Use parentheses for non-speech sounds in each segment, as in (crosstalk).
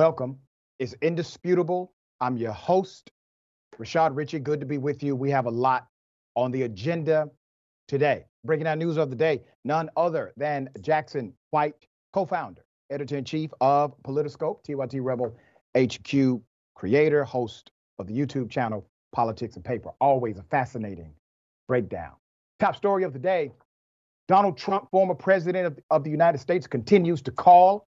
Welcome. It's indisputable. I'm your host, Rashad Richey. Good to be with you. We have a lot on the agenda today. Breaking down news of the day, none other than Jackson White, co founder, editor in chief of Politiscope, TYT Rebel HQ, creator, host of the YouTube channel Politics and Paper. Always a fascinating breakdown. Top story of the day Donald Trump, former president of, of the United States, continues to call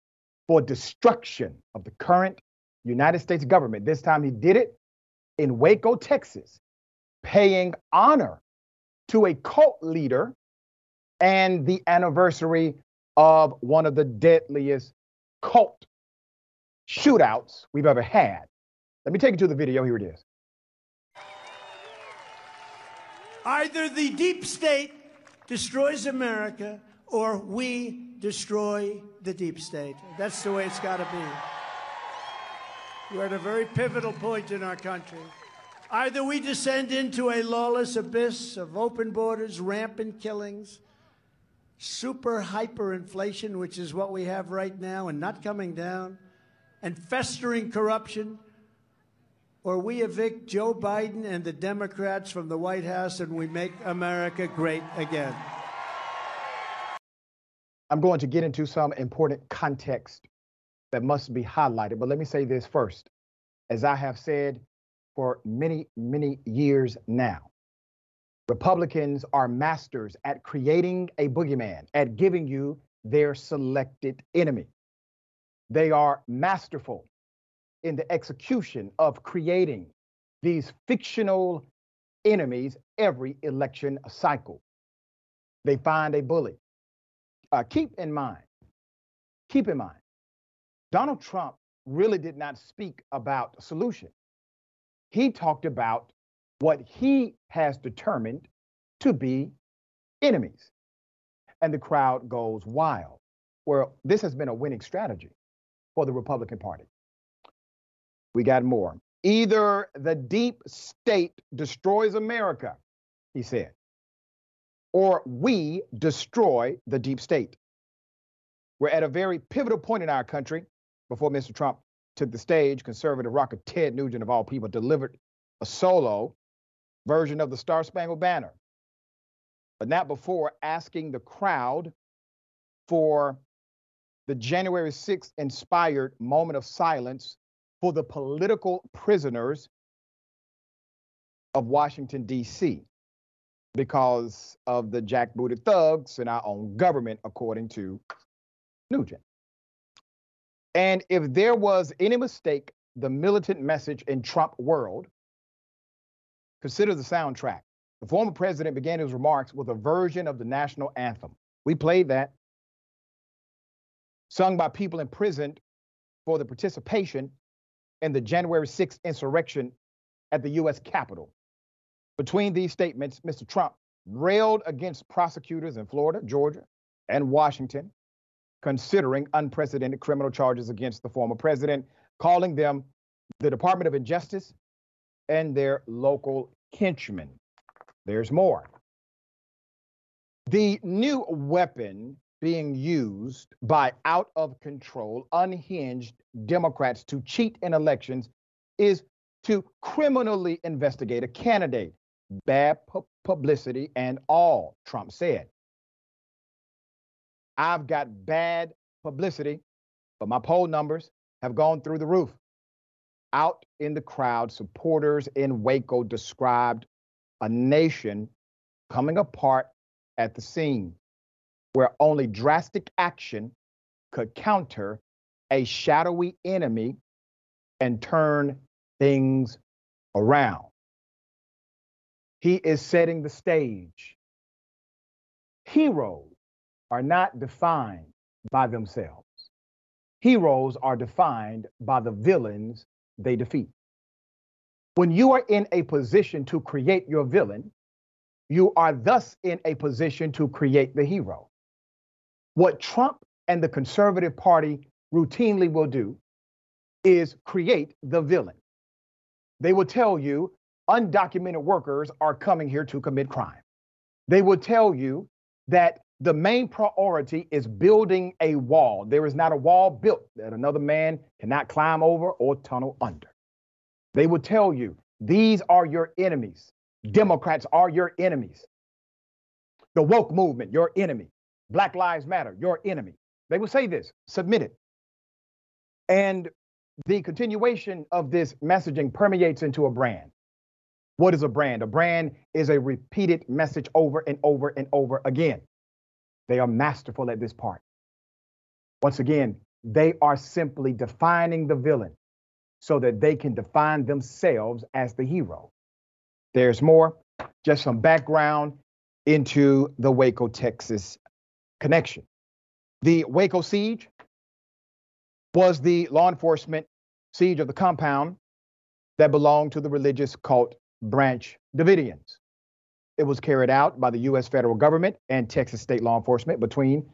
for destruction of the current United States government. This time he did it in Waco, Texas, paying honor to a cult leader and the anniversary of one of the deadliest cult shootouts we've ever had. Let me take you to the video. Here it is. Either the deep state destroys America or we destroy the deep state. That's the way it's got to be. We're at a very pivotal point in our country. Either we descend into a lawless abyss of open borders, rampant killings, super hyperinflation, which is what we have right now and not coming down, and festering corruption, or we evict Joe Biden and the Democrats from the White House and we make America great again. I'm going to get into some important context that must be highlighted, but let me say this first. As I have said for many, many years now, Republicans are masters at creating a boogeyman, at giving you their selected enemy. They are masterful in the execution of creating these fictional enemies every election cycle. They find a bully. Uh, keep in mind, keep in mind, Donald Trump really did not speak about solution. He talked about what he has determined to be enemies. And the crowd goes wild. Well, this has been a winning strategy for the Republican Party. We got more. Either the deep state destroys America, he said, or we destroy the deep state. We're at a very pivotal point in our country before Mr. Trump took the stage. Conservative rocker Ted Nugent, of all people, delivered a solo version of the Star Spangled Banner, but not before asking the crowd for the January 6th inspired moment of silence for the political prisoners of Washington, D.C., because of the jackbooted thugs in our own government, according to Nugent. And if there was any mistake, the militant message in Trump world, consider the soundtrack. The former president began his remarks with a version of the national anthem. We played that, sung by people imprisoned for the participation in the January 6th insurrection at the U.S. Capitol. Between these statements, Mr. Trump railed against prosecutors in Florida, Georgia, and Washington, considering unprecedented criminal charges against the former president, calling them the Department of Injustice and their local henchmen. There's more. The new weapon being used by out of control, unhinged Democrats to cheat in elections is to criminally investigate a candidate. Bad pu- publicity and all, Trump said. I've got bad publicity, but my poll numbers have gone through the roof. Out in the crowd, supporters in Waco described a nation coming apart at the seams where only drastic action could counter a shadowy enemy and turn things around. He is setting the stage. Heroes are not defined by themselves. Heroes are defined by the villains they defeat. When you are in a position to create your villain, you are thus in a position to create the hero. What Trump and the conservative party routinely will do is create the villain. They will tell you undocumented workers are coming here to commit crime. They will tell you that the main priority is building a wall. There is not a wall built that another man cannot climb over or tunnel under. They will tell you these are your enemies. Democrats are your enemies. The woke movement, your enemy. Black Lives Matter, your enemy. They will say this, submit it. And the continuation of this messaging permeates into a brand. What is a brand? A brand is a repeated message over and over and over again. They are masterful at this part. Once again, they are simply defining the villain so that they can define themselves as the hero. There's more, just some background into the Waco, Texas connection. The Waco siege was the law enforcement siege of the compound that belonged to the religious cult Branch Davidians. It was carried out by the U.S. federal government and Texas state law enforcement between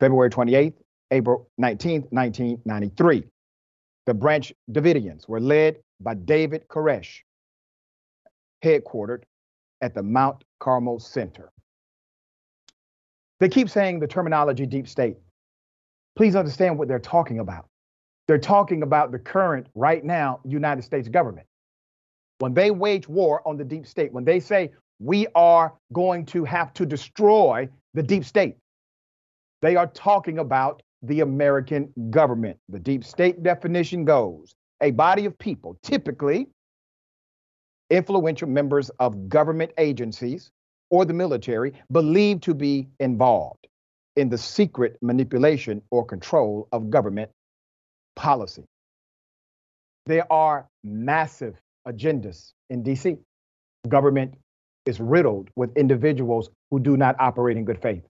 February 28th, April 19th, 1993. The Branch Davidians were led by David Koresh, headquartered at the Mount Carmel Center. They keep saying the terminology deep state. Please understand what they're talking about. They're talking about the current, right now, United States government. When they wage war on the deep state, when they say we are going to have to destroy the deep state, they are talking about the American government. The deep state definition goes a body of people, typically influential members of government agencies or the military, believed to be involved in the secret manipulation or control of government policy. There are massive agendas in DC. Government is riddled with individuals who do not operate in good faith.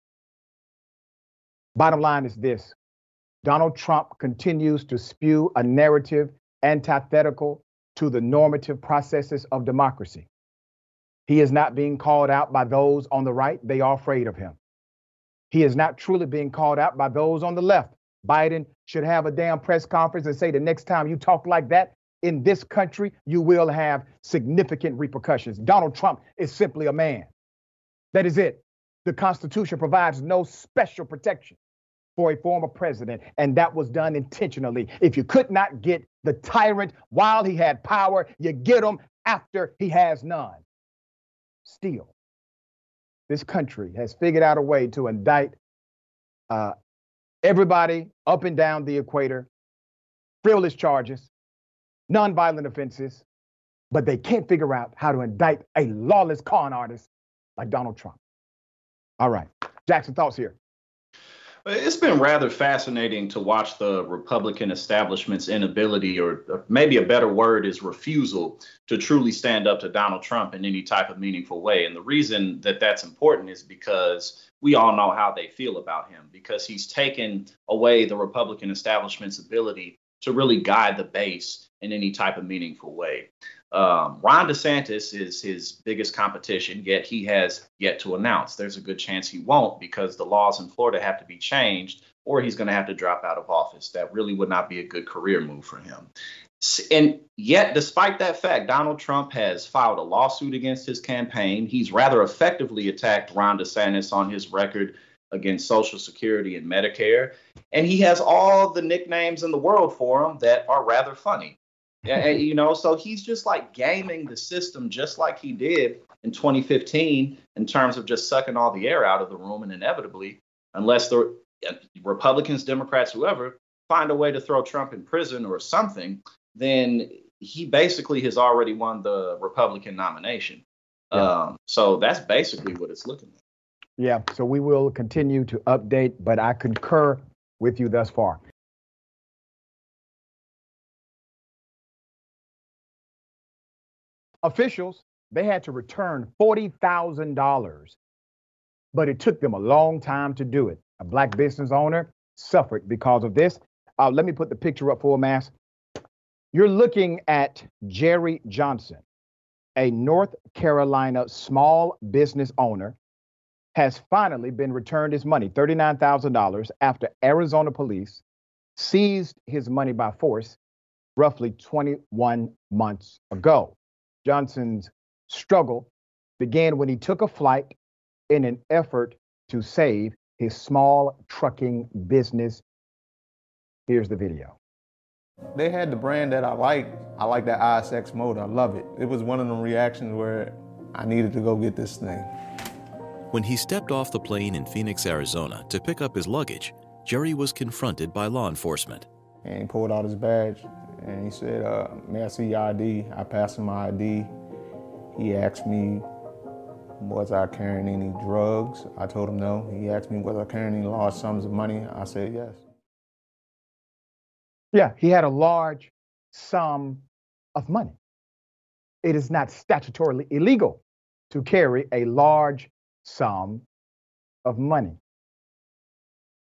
Bottom line is this Donald Trump continues to spew a narrative antithetical to the normative processes of democracy. He is not being called out by those on the right, they are afraid of him. He is not truly being called out by those on the left. Biden should have a damn press conference and say the next time you talk like that in this country, you will have significant repercussions. Donald Trump is simply a man. That is it. The Constitution provides no special protection for a former president, and that was done intentionally. If you could not get the tyrant while he had power, you get him after he has none. Still, this country has figured out a way to indict uh, everybody up and down the equator, frivolous charges, nonviolent offenses, but they can't figure out how to indict a lawless con artist like Donald Trump. All right, Jackson, thoughts here. It's been rather fascinating to watch the Republican establishment's inability, or maybe a better word is refusal, to truly stand up to Donald Trump in any type of meaningful way. And the reason that that's important is because we all know how they feel about him, because he's taken away the Republican establishment's ability to really guide the base in any type of meaningful way. Um, Ron DeSantis is his biggest competition, yet he has yet to announce. There's a good chance he won't because the laws in Florida have to be changed or he's going to have to drop out of office. That really would not be a good career move for him. And yet, despite that fact, Donald Trump has filed a lawsuit against his campaign. He's rather effectively attacked Ron DeSantis on his record against Social Security and Medicare. And he has all the nicknames in the world for him that are rather funny you know, so he's just like gaming the system just like he did in 2015 in terms of just sucking all the air out of the room. And inevitably, unless the uh, Republicans, Democrats, whoever find a way to throw Trump in prison or something, then he basically has already won the Republican nomination. Yeah. Um, so that's basically what it's looking like. Yeah, so we will continue to update, but I concur with you thus far. Officials, they had to return $40,000, but it took them a long time to do it. A black business owner suffered because of this. Uh, let me put the picture up for a Mass. You're looking at Jerry Johnson, a North Carolina small business owner, has finally been returned his money, $39,000, after Arizona police seized his money by force roughly 21 months ago. Johnson's struggle began when he took a flight in an effort to save his small trucking business. Here's the video. They had the brand that I like. I like that ISX motor. I love it. It was one of them reactions where I needed to go get this thing. When he stepped off the plane in Phoenix, Arizona to pick up his luggage, Jerry was confronted by law enforcement. And he pulled out his badge and he said, uh, May I see your ID? I passed him my ID. He asked me, Was I carrying any drugs? I told him no. He asked me, Was I carrying any large sums of money? I said yes. Yeah, he had a large sum of money. It is not statutorily illegal to carry a large sum of money.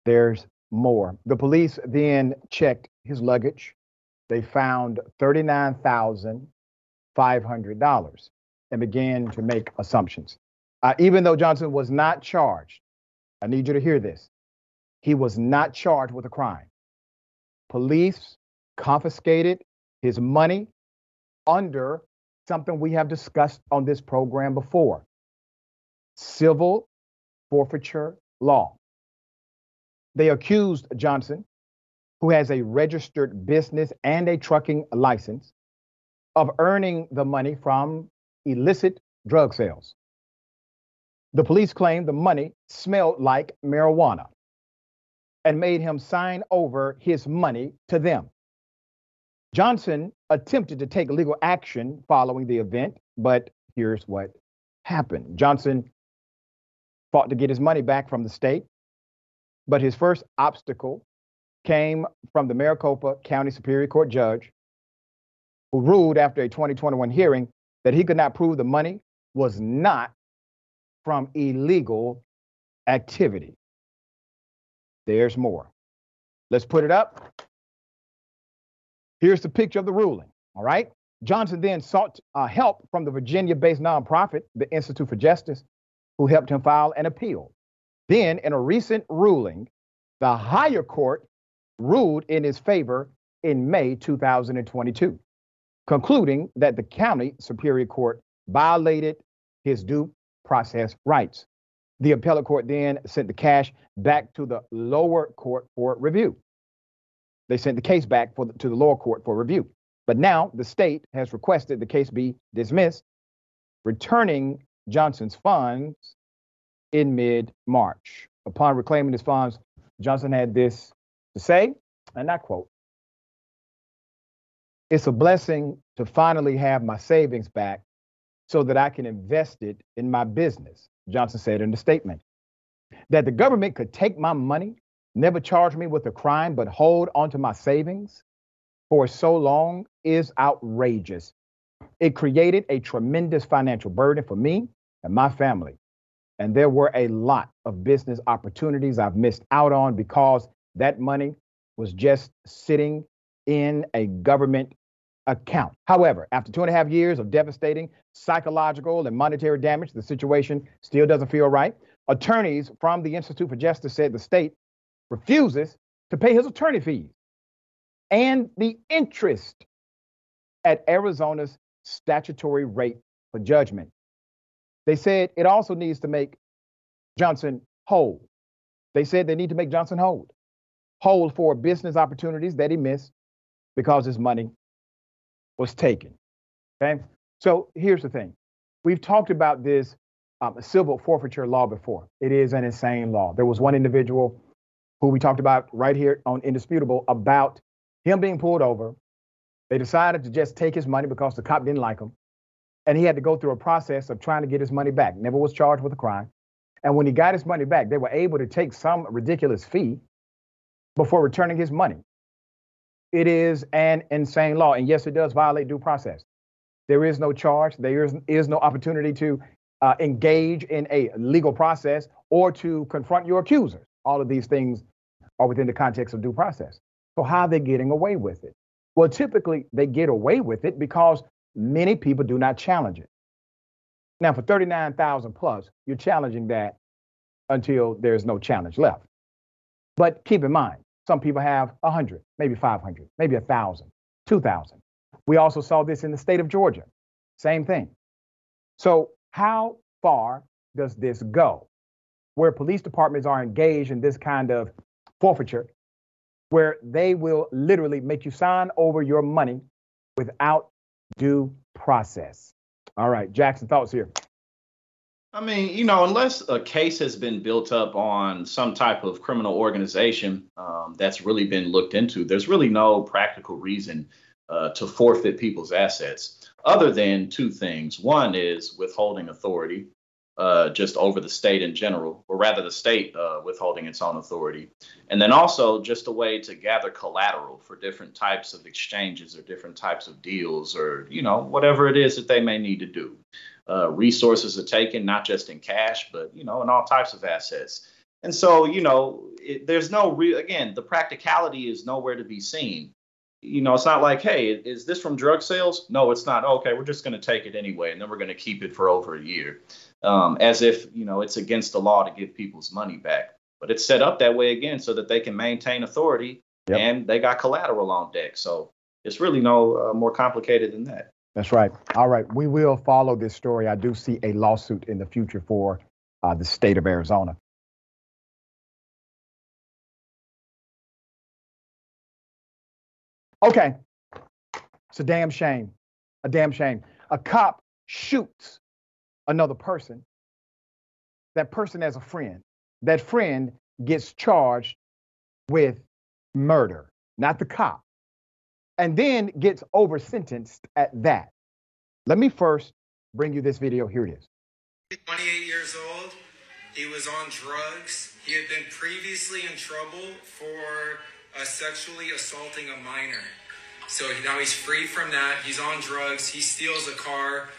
There's more. The police then checked his luggage. They found $39,500 and began to make assumptions. Uh, even though Johnson was not charged, I need you to hear this. He was not charged with a crime. Police confiscated his money under something we have discussed on this program before civil forfeiture law. They accused Johnson, who has a registered business and a trucking license, of earning the money from illicit drug sales. The police claimed the money smelled like marijuana and made him sign over his money to them. Johnson attempted to take legal action following the event, but here's what happened. Johnson fought to get his money back from the state, but his first obstacle came from the Maricopa County Superior Court judge who ruled after a 2021 hearing that he could not prove the money was not from illegal activity. There's more. Let's put it up. Here's the picture of the ruling. All right. Johnson then sought uh, help from the Virginia based nonprofit, the Institute for Justice, who helped him file an appeal. Then, in a recent ruling, the higher court ruled in his favor in May 2022, concluding that the county superior court violated his due process rights. The appellate court then sent the cash back to the lower court for review. They sent the case back the, to the lower court for review. But now the state has requested the case be dismissed, returning Johnson's funds in mid March. Upon reclaiming his funds, Johnson had this to say, and I quote It's a blessing to finally have my savings back so that I can invest it in my business, Johnson said in the statement. That the government could take my money, never charge me with a crime, but hold onto my savings for so long is outrageous. It created a tremendous financial burden for me and my family. And there were a lot of business opportunities I've missed out on because that money was just sitting in a government account. However, after two and a half years of devastating psychological and monetary damage, the situation still doesn't feel right. Attorneys from the Institute for Justice said the state refuses to pay his attorney fees and the interest at Arizona's statutory rate for judgment. They said it also needs to make Johnson whole. They said they need to make Johnson whole, whole for business opportunities that he missed because his money was taken. Okay. So here's the thing we've talked about this um, civil forfeiture law before. It is an insane law. There was one individual who we talked about right here on Indisputable about him being pulled over. They decided to just take his money because the cop didn't like him and he had to go through a process of trying to get his money back. Never was charged with a crime. And when he got his money back, they were able to take some ridiculous fee before returning his money. It is an insane law. And yes, it does violate due process. There is no charge, there is, is no opportunity to uh, engage in a legal process or to confront your accusers. All of these things are within the context of due process. So, how are they getting away with it? Well, typically they get away with it because Many people do not challenge it. Now, for 39,000 plus, you're challenging that until there's no challenge left. But keep in mind, some people have 100, maybe 500, maybe 1,000, 2,000. We also saw this in the state of Georgia. Same thing. So, how far does this go? where police departments are engaged in this kind of forfeiture, where they will literally make you sign over your money without due process. All right, Jackson, thoughts here. I mean, you know, unless a case has been built up on some type of criminal organization um, that's really been looked into, there's really no practical reason uh, to forfeit people's assets other than two things. One is withholding authority, uh, just over the state in general, or rather the state uh, withholding its own authority. And then also just a way to gather collateral for different types of exchanges or different types of deals or, you know, whatever it is that they may need to do. Uh, resources are taken, not just in cash, but, you know, in all types of assets. And so, you know, it, there's no real, again, the practicality is nowhere to be seen you know, it's not like, hey, is this from drug sales? No, it's not. Okay, we're just going to take it anyway, and then we're going to keep it for over a year um, as if you know it's against the law to give people's money back. But it's set up that way again so that they can maintain authority yep. and they got collateral on deck. So it's really no uh, more complicated than that. That's right. All right, we will follow this story. I do see a lawsuit in the future for uh, the state of Arizona. Okay, it's a damn shame. A damn shame. A cop shoots another person, that person has a friend, that friend gets charged with murder, not the cop, and then gets over sentenced at that. Let me first bring you this video. Here it is. 28 years old. He was on drugs. He had been previously in trouble for uh, sexually assaulting a minor. So now he's free from that. He's on drugs. He steals a car.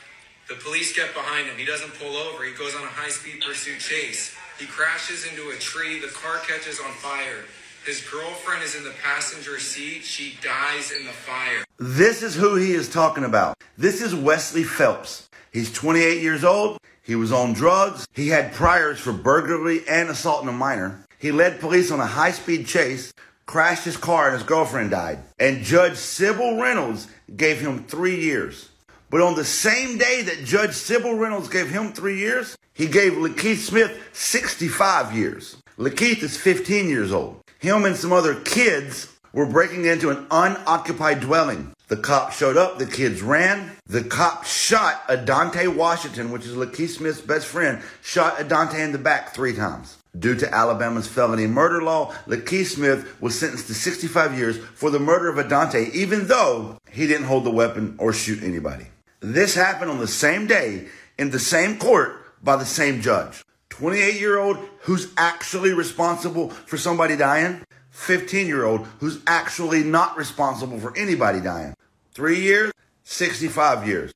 The police get behind him. He doesn't pull over. He goes on a high speed pursuit chase. He crashes into a tree. The car catches on fire. His girlfriend is in the passenger seat. She dies in the fire. This is who he is talking about. This is Wesley Phelps. He's 28 years old. He was on drugs. He had priors for burglary and assaulting a minor. He led police on a high speed chase, crashed his car, and his girlfriend died. And Judge Sibley Reynolds gave him three years. But on the same day that Judge Sibley Reynolds gave him three years, he gave Lakeith Smith 65 years. Lakeith is 15 years old. Him and some other kids were breaking into an unoccupied dwelling. The cop showed up, the kids ran. The cop shot Adante Washington, which is Lakeith Smith's best friend, shot Adante in the back three times. Due to Alabama's felony murder law, Lakeith Smith was sentenced to 65 years for the murder of Adante, even though he didn't hold the weapon or shoot anybody. This happened on the same day in the same court by the same judge. 28 year old who's actually responsible for somebody dying. 15 year old who's actually not responsible for anybody dying. Three years, 65 years.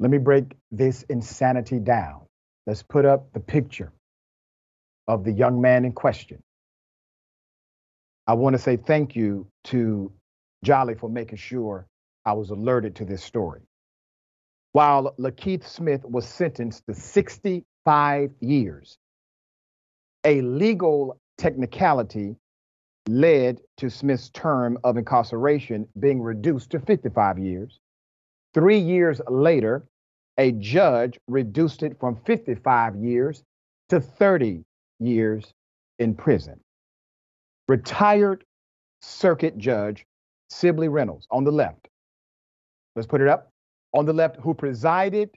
Let me break this insanity down. Let's put up the picture of the young man in question. I want to say thank you to Jolly for making sure I was alerted to this story. While Lakeith Smith was sentenced to 65 years, a legal technicality led to Smith's term of incarceration being reduced to 55 years. Three years later, a judge reduced it from 55 years to 30 years in prison. Retired circuit judge Sibley Reynolds on the left let's put it up, on the left, who presided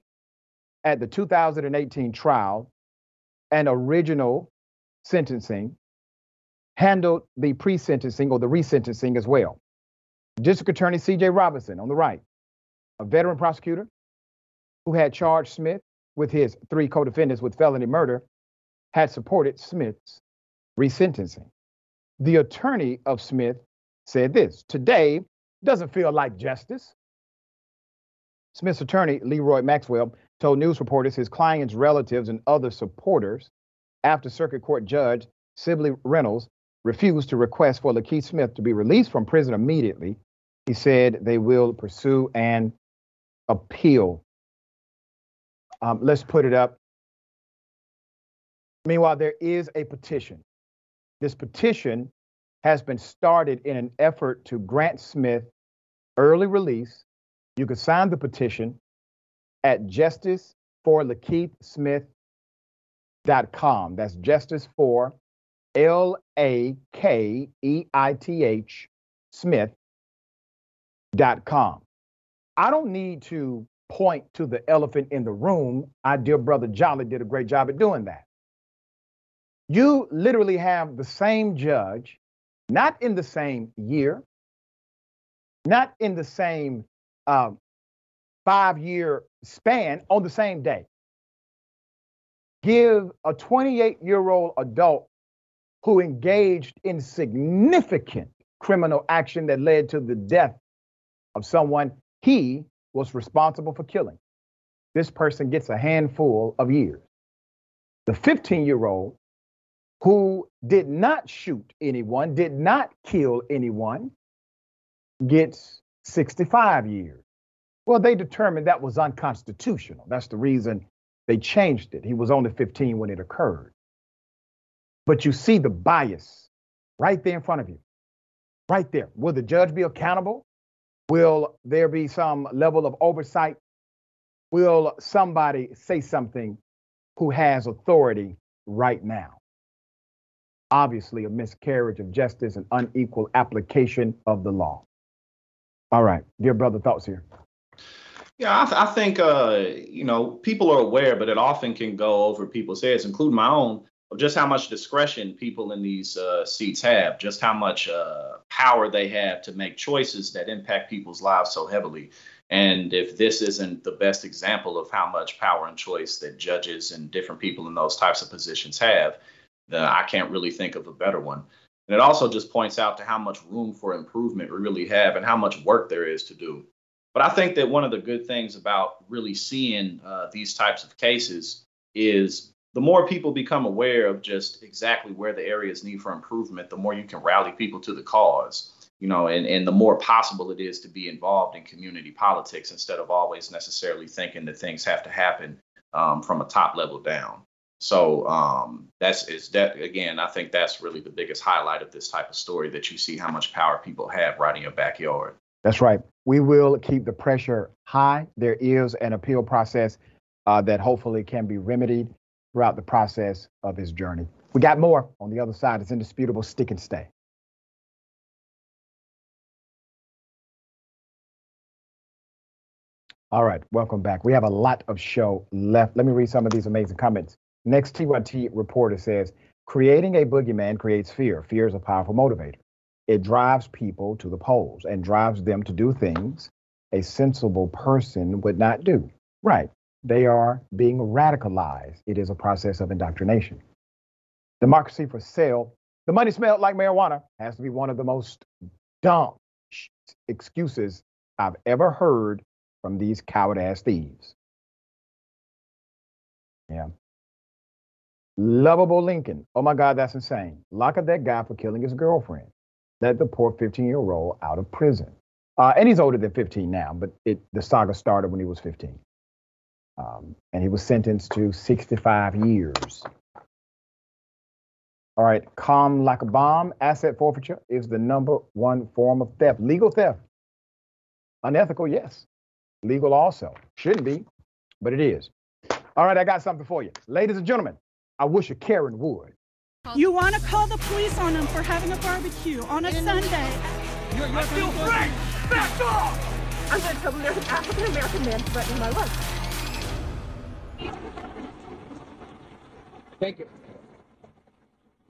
at the 2018 trial and original sentencing, handled the pre sentencing or the resentencing as well. District Attorney CJ Robinson on the right, a veteran prosecutor who had charged Smith with his three co defendants with felony murder, had supported Smith's resentencing. The attorney of Smith said this Today doesn't feel like justice. Smith's attorney, Leroy Maxwell, told news reporters his client's relatives and other supporters, after Circuit Court Judge Sibley Reynolds refused to request for Lakeith Smith to be released from prison immediately, he said they will pursue an appeal. Um, let's put it up. Meanwhile, there is a petition. This petition has been started in an effort to grant Smith early release you can sign the petition at justice for Lakeith That's justice for L A K E I T H Smith dot com. I don't need to point to the elephant in the room. Our dear brother Jolly did a great job at doing that. You literally have the same judge, not in the same year, not in the same uh, five year span, on the same day. Give a 28 year old adult who engaged in significant criminal action that led to the death of someone he was responsible for killing. This person gets a handful of years. The 15 year old who did not shoot anyone, did not kill anyone, gets 65 years. Well, they determined that was unconstitutional. That's the reason they changed it. He was only 15 when it occurred. But you see the bias right there in front of you. Right there. Will the judge be accountable? Will there be some level of oversight? Will somebody say something who has authority right now? Obviously, a miscarriage of justice and unequal application of the law. All right, dear brother, thoughts here. Yeah, I, th- I think uh, you know people are aware, but it often can go over people's heads, including my own, of just how much discretion people in these uh, seats have, just how much uh, power they have to make choices that impact people's lives so heavily. And if this isn't the best example of how much power and choice that judges and different people in those types of positions have, then I can't really think of a better one. And it also just points out to how much room for improvement we really have and how much work there is to do. But I think that one of the good things about really seeing uh, these types of cases is the more people become aware of just exactly where the areas need for improvement, the more you can rally people to the cause, you know, and, and the more possible it is to be involved in community politics instead of always necessarily thinking that things have to happen um, from a top level down. So um, that's is that again. I think that's really the biggest highlight of this type of story that you see how much power people have right in your backyard. That's right. We will keep the pressure high. There is an appeal process uh, that hopefully can be remedied throughout the process of his journey. We got more on the other side. It's indisputable. Stick and stay. All right, welcome back. We have a lot of show left. Let me read some of these amazing comments. Next T1T reporter says, creating a boogeyman creates fear. Fear is a powerful motivator. It drives people to the polls and drives them to do things a sensible person would not do. Right. They are being radicalized. It is a process of indoctrination. Democracy for sale. The money smelled like marijuana has to be one of the most dumb excuses I've ever heard from these coward ass thieves. Yeah. Lovable Lincoln. Oh my God, that's insane. Lock up that guy for killing his girlfriend. Let the poor 15 year old out of prison. Uh, and he's older than 15 now, but it, the saga started when he was 15. Um, and he was sentenced to 65 years. All right, calm like a bomb. Asset forfeiture is the number one form of theft. Legal theft. Unethical, yes. Legal also. Shouldn't be, but it is. All right, I got something for you. Ladies and gentlemen, I wish a Karen would. You want to call the police on them for having a barbecue on a Sunday. You're, you're still Frank! Back off! I'm going to tell them there's an African American man threatening my life. Thank you.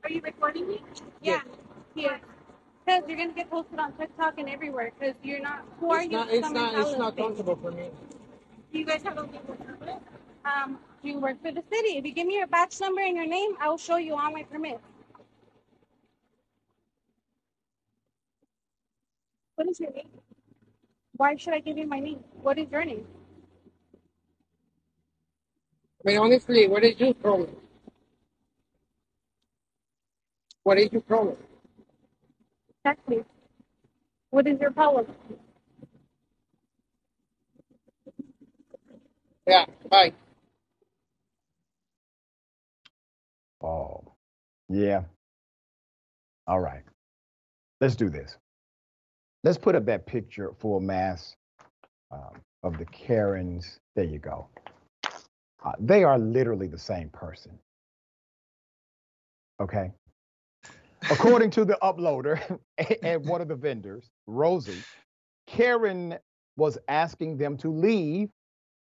Are you recording me? Yeah. Yeah. Because you're gonna get posted on TikTok and everywhere. Because you're not. Who are It's you? not, it's not, it's not comfortable for me. Do you guys have a legal permit? Um, do you work for the city? If you give me your batch number and your name, I will show you on my permit. What is your name? Why should I give you my name? What is your name? I mean, honestly, what is your problem? What is your problem? Exactly. What is your problem? Yeah, bye. Oh, yeah. All right. Let's do this. Let's put up that picture for mass um, of the Karens. There you go. Uh, they are literally the same person. Okay. (laughs) According to the uploader (laughs) and one of the vendors, Rosie, Karen was asking them to leave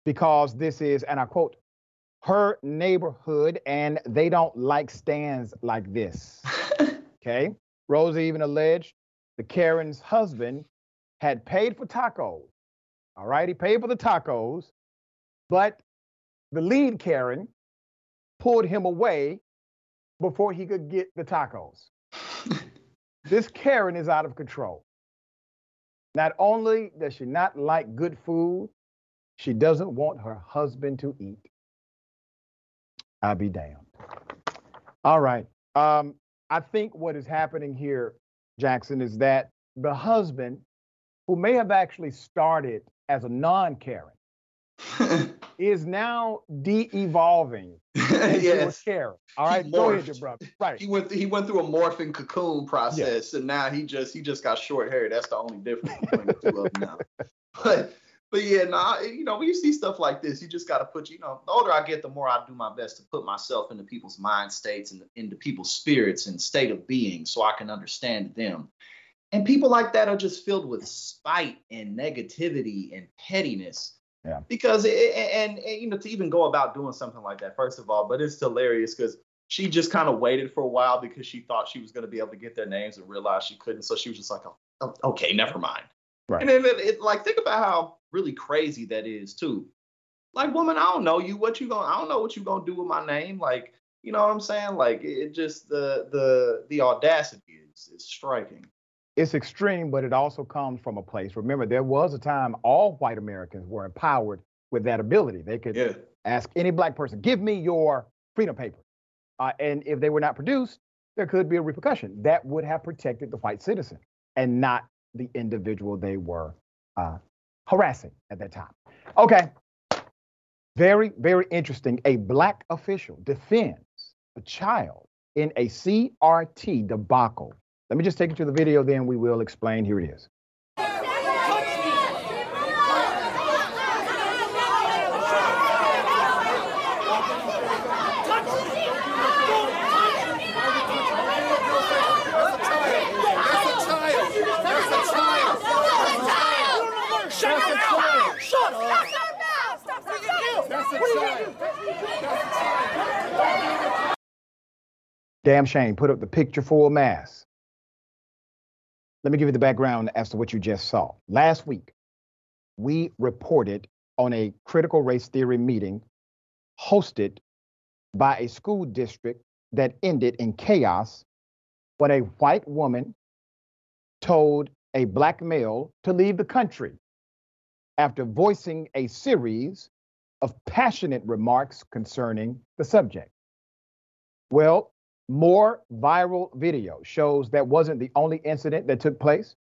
because this is, and I quote, her neighborhood and they don't like stands like this. (laughs) okay. Rosie even alleged the Karen's husband had paid for tacos. All right. He paid for the tacos, but the lead Karen pulled him away before he could get the tacos. (laughs) this Karen is out of control. Not only does she not like good food, she doesn't want her husband to eat. I'll be damned. All right. Um, I think what is happening here, Jackson, is that the husband, who may have actually started as a non Karen, (laughs) is now de-evolving (laughs) yes. Karen. All right, He go ahead, morphed. your brother. Right. He went he went through a morphing cocoon process, and now he just he just got short hair. That's the only difference between the two of them now. (laughs) But but yeah, nah, you know, when you see stuff like this, you just got to put you know, the older I get, the more I do my best to put myself into people's mind states and into people's spirits and state of being, so I can understand them. And people like that are just filled with spite and negativity and pettiness Yeah. because it, and, and you know to even go about doing something like that first of all but it's hilarious because she just kind of waited for a while because she thought she was going to be able to get their names and realized she couldn't so she was just like oh, oh, okay never mind Right. and then it, it, like think about how really crazy that is too like woman i don't know you what you gonna i don't know what you gonna do with my name like you know what i'm saying like it, just the the the audacity is is striking It's extreme, but it also comes from a place. Remember, there was a time all white Americans were empowered with that ability. They could yeah ask any black person, give me your freedom paper. Uh, and if they were not produced, there could be a repercussion. That would have protected the white citizen and not the individual they were uh, harassing at that time. Okay. Very, very interesting. A black official defends a child in a CRT debacle. Let me just take you to the video, then we will explain. Here it is. Damn shame. Put up the picture full mass. Let me give you the background as to what you just saw. Last week, we reported on a critical race theory meeting hosted by a school district that ended in chaos when a white woman told a black male to leave the country after voicing a series of passionate remarks concerning the subject. Well, more viral video shows that wasn't the only incident that took place.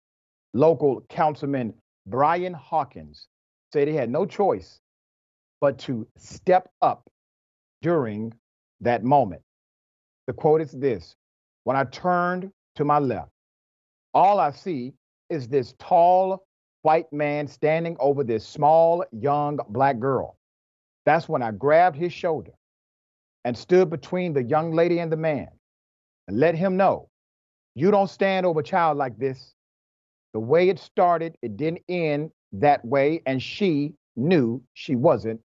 Local councilman Brian Hawkins said he had no choice but to step up during that moment. The quote is this When I turned to my left, all I see is this tall white man standing over this small young black girl. That's when I grabbed his shoulder and stood between the young lady and the man and let him know you don't stand over a child like this. The way it started, it didn't end that way, and she knew she wasn't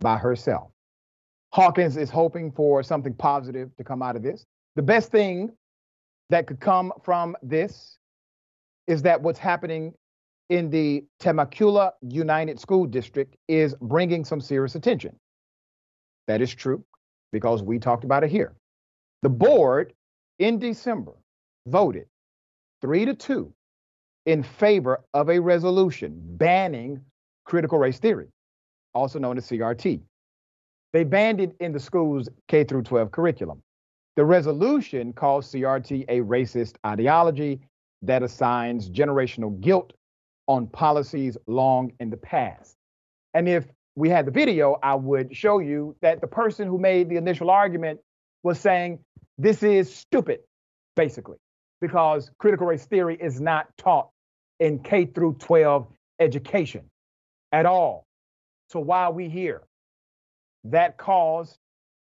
by herself. Hawkins is hoping for something positive to come out of this. The best thing that could come from this is that what's happening in the Temecula United School District is bringing some serious attention. That is true because we talked about it here. The board in December voted three to two in favor of a resolution banning critical race theory, also known as CRT. They banned it in the school's K through 12 curriculum. The resolution calls CRT a racist ideology that assigns generational guilt on policies long in the past. And if we had the video, I would show you that the person who made the initial argument was saying this is stupid, basically, because critical race theory is not taught in K through 12 education at all. So why are we here? That caused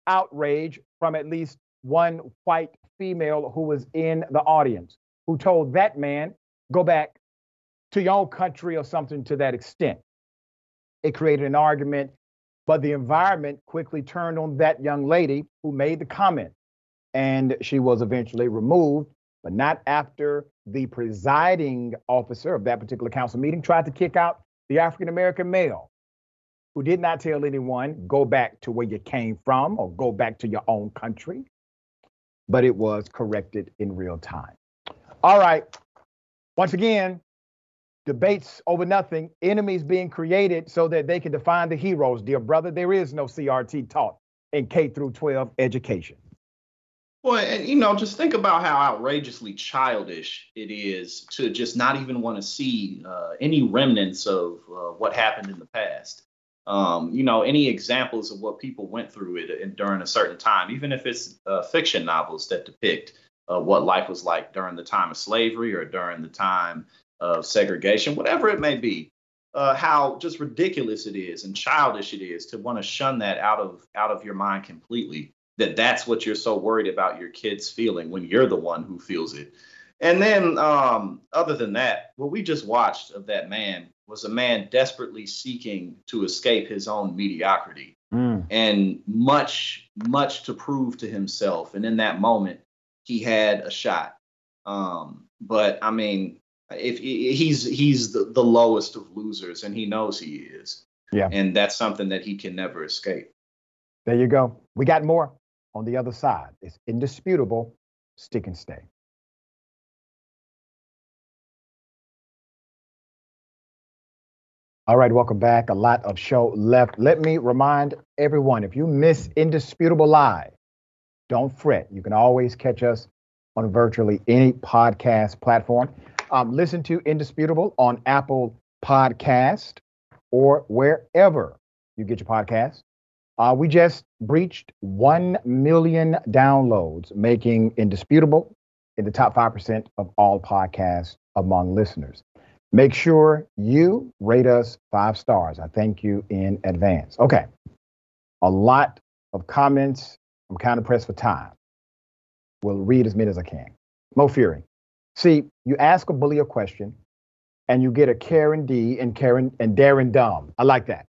outrage from at least one white female who was in the audience who told that man, go back to your own country or something to that extent. It created an argument, but the environment quickly turned on that young lady who made the comment, and she was eventually removed, but not after the presiding officer of that particular council meeting tried to kick out the African American male who did not tell anyone, go back to where you came from or go back to your own country, but it was corrected in real time. All right. Once again, debates over nothing, enemies being created so that they can define the heroes. Dear brother, there is no CRT taught in K through 12 education. Well, and you know, just think about how outrageously childish it is to just not even want to see uh, any remnants of uh, what happened in the past. Um, you know, any examples of what people went through it in, during a certain time, even if it's uh, fiction novels that depict uh, what life was like during the time of slavery or during the time of segregation, whatever it may be. Uh, how just ridiculous it is and childish it is to want to shun that out of out of your mind completely that that's what you're so worried about your kids feeling when you're the one who feels it. And then, um, other than that, what we just watched of that man was a man desperately seeking to escape his own mediocrity mm. and much, much to prove to himself. And in that moment, he had a shot. Um, but I mean, if he's he's the, the lowest of losers, and he knows he is. Yeah. And that's something that he can never escape. There you go. We got more on the other side. It's indisputable. Stick and stay. All right, welcome back. A lot of show left. Let me remind everyone if you miss Indisputable Live, don't fret. You can always catch us on virtually any podcast platform. Um, listen to Indisputable on Apple Podcast or wherever you get your podcast. Uh, we just breached 1 million downloads, making Indisputable in the top 5% of all podcasts among listeners. Make sure you rate us five stars. I thank you in advance. Okay. A lot of comments. I'm kind of pressed for time. We'll read as many as I can. Mo Fury. See, you ask a bully a question and you get a Karen D and Karen and Darren Dumb. I like that.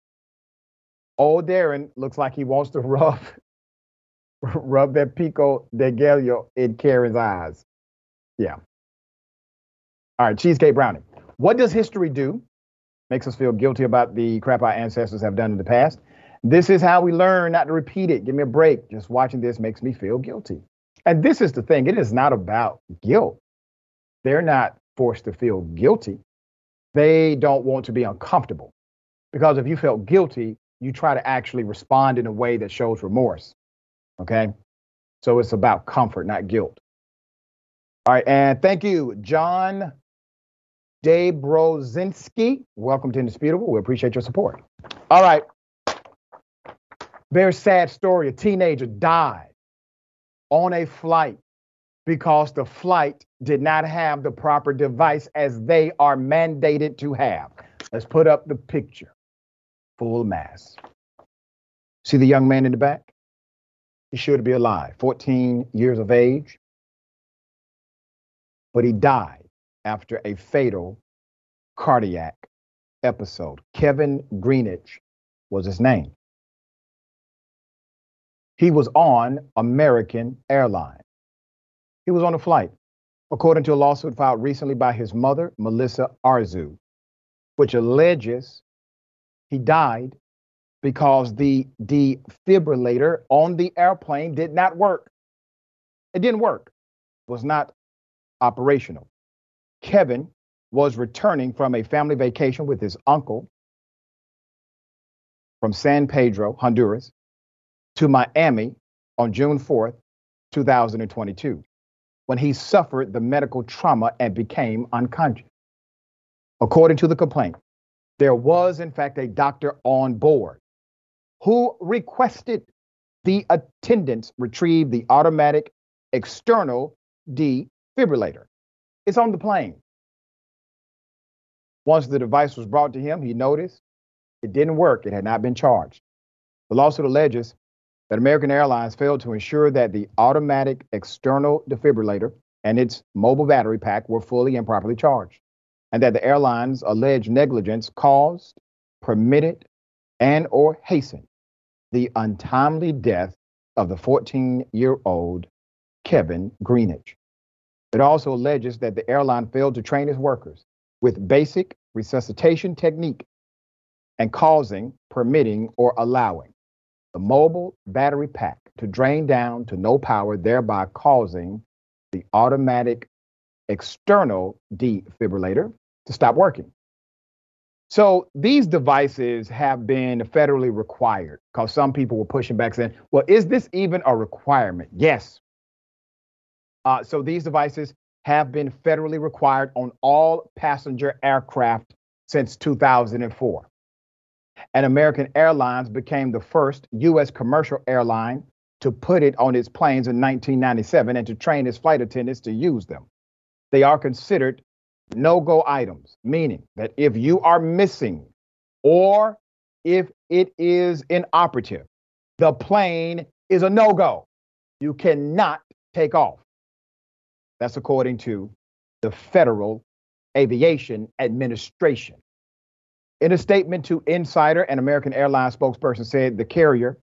Old Darren looks like he wants to (laughs) rub rub that pico de gallo in Karen's eyes. Yeah. All right, cheesecake brownie. What does history do? Makes us feel guilty about the crap our ancestors have done in the past. This is how we learn not to repeat it. Give me a break. Just watching this makes me feel guilty. And this is the thing it is not about guilt. They're not forced to feel guilty. They don't want to be uncomfortable. Because if you felt guilty, you try to actually respond in a way that shows remorse. Okay? So it's about comfort, not guilt. All right, and thank you, John Dabrozinski. Welcome to Indisputable. We appreciate your support. All right. Very sad story. A teenager died on a flight because the flight did not have the proper device as they are mandated to have. Let's put up the picture full mass. See the young man in the back? He should be alive, 14 years of age, but he died after a fatal cardiac episode. Kevin Greenidge was his name. He was on American Airlines. He was on a flight, according to a lawsuit filed recently by his mother, Melissa Arzu, which alleges he died because the defibrillator on the airplane did not work. It didn't work, it was not operational. Kevin was returning from a family vacation with his uncle from San Pedro, Honduras, to Miami on June 4th, 2022, when he suffered the medical trauma and became unconscious. According to the complaint, there was, in fact, a doctor on board who requested the attendants retrieve the automatic external defibrillator. It's on the plane. Once the device was brought to him, he noticed it didn't work. It had not been charged. The lawsuit alleges that American Airlines failed to ensure that the automatic external defibrillator and its mobile battery pack were fully and properly charged, and that the airline's alleged negligence caused, permitted, and or hastened the untimely death of the 14-year-old Kevin Greenidge. It also alleges that the airline failed to train its workers with basic resuscitation technique and causing, permitting, or allowing the mobile battery pack to drain down to no power, thereby causing the automatic external defibrillator to stop working. So these devices have been federally required because some people were pushing back saying, well, is this even a requirement? Yes. Uh, so these devices have been federally required on all passenger aircraft since 2004 and American Airlines became the first U.S. commercial airline to put it on its planes in 1997 and to train its flight attendants to use them. They are considered no go items, meaning that if you are missing or if it is inoperative, the plane is a no go. You cannot take off. That's according to the Federal Aviation Administration. In a statement to Insider, an American Airlines spokesperson said the carrier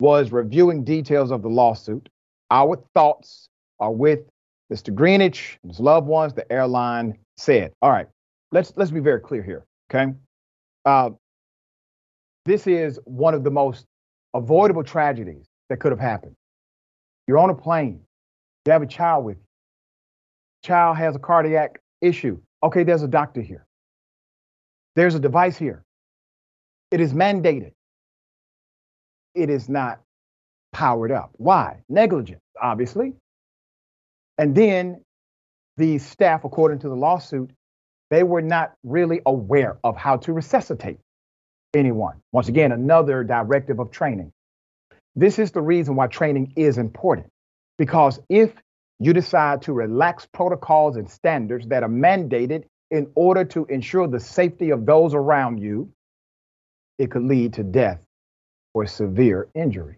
was reviewing details of the lawsuit. Our thoughts are with Mr. Greenidge, and his loved ones, the airline said. All right, let's let's be very clear here, okay? Uh, this is one of the most avoidable tragedies that could have happened. You're on a plane, you have a child with you. Child has a cardiac issue. Okay, there's a doctor here. There's a device here. It is mandated. It is not powered up. Why? Negligence, obviously. And then the staff, according to the lawsuit, they were not really aware of how to resuscitate anyone. Once again, another directive of training. This is the reason why training is important. Because if you decide to relax protocols and standards that are mandated in order to ensure the safety of those around you, it could lead to death or severe injury.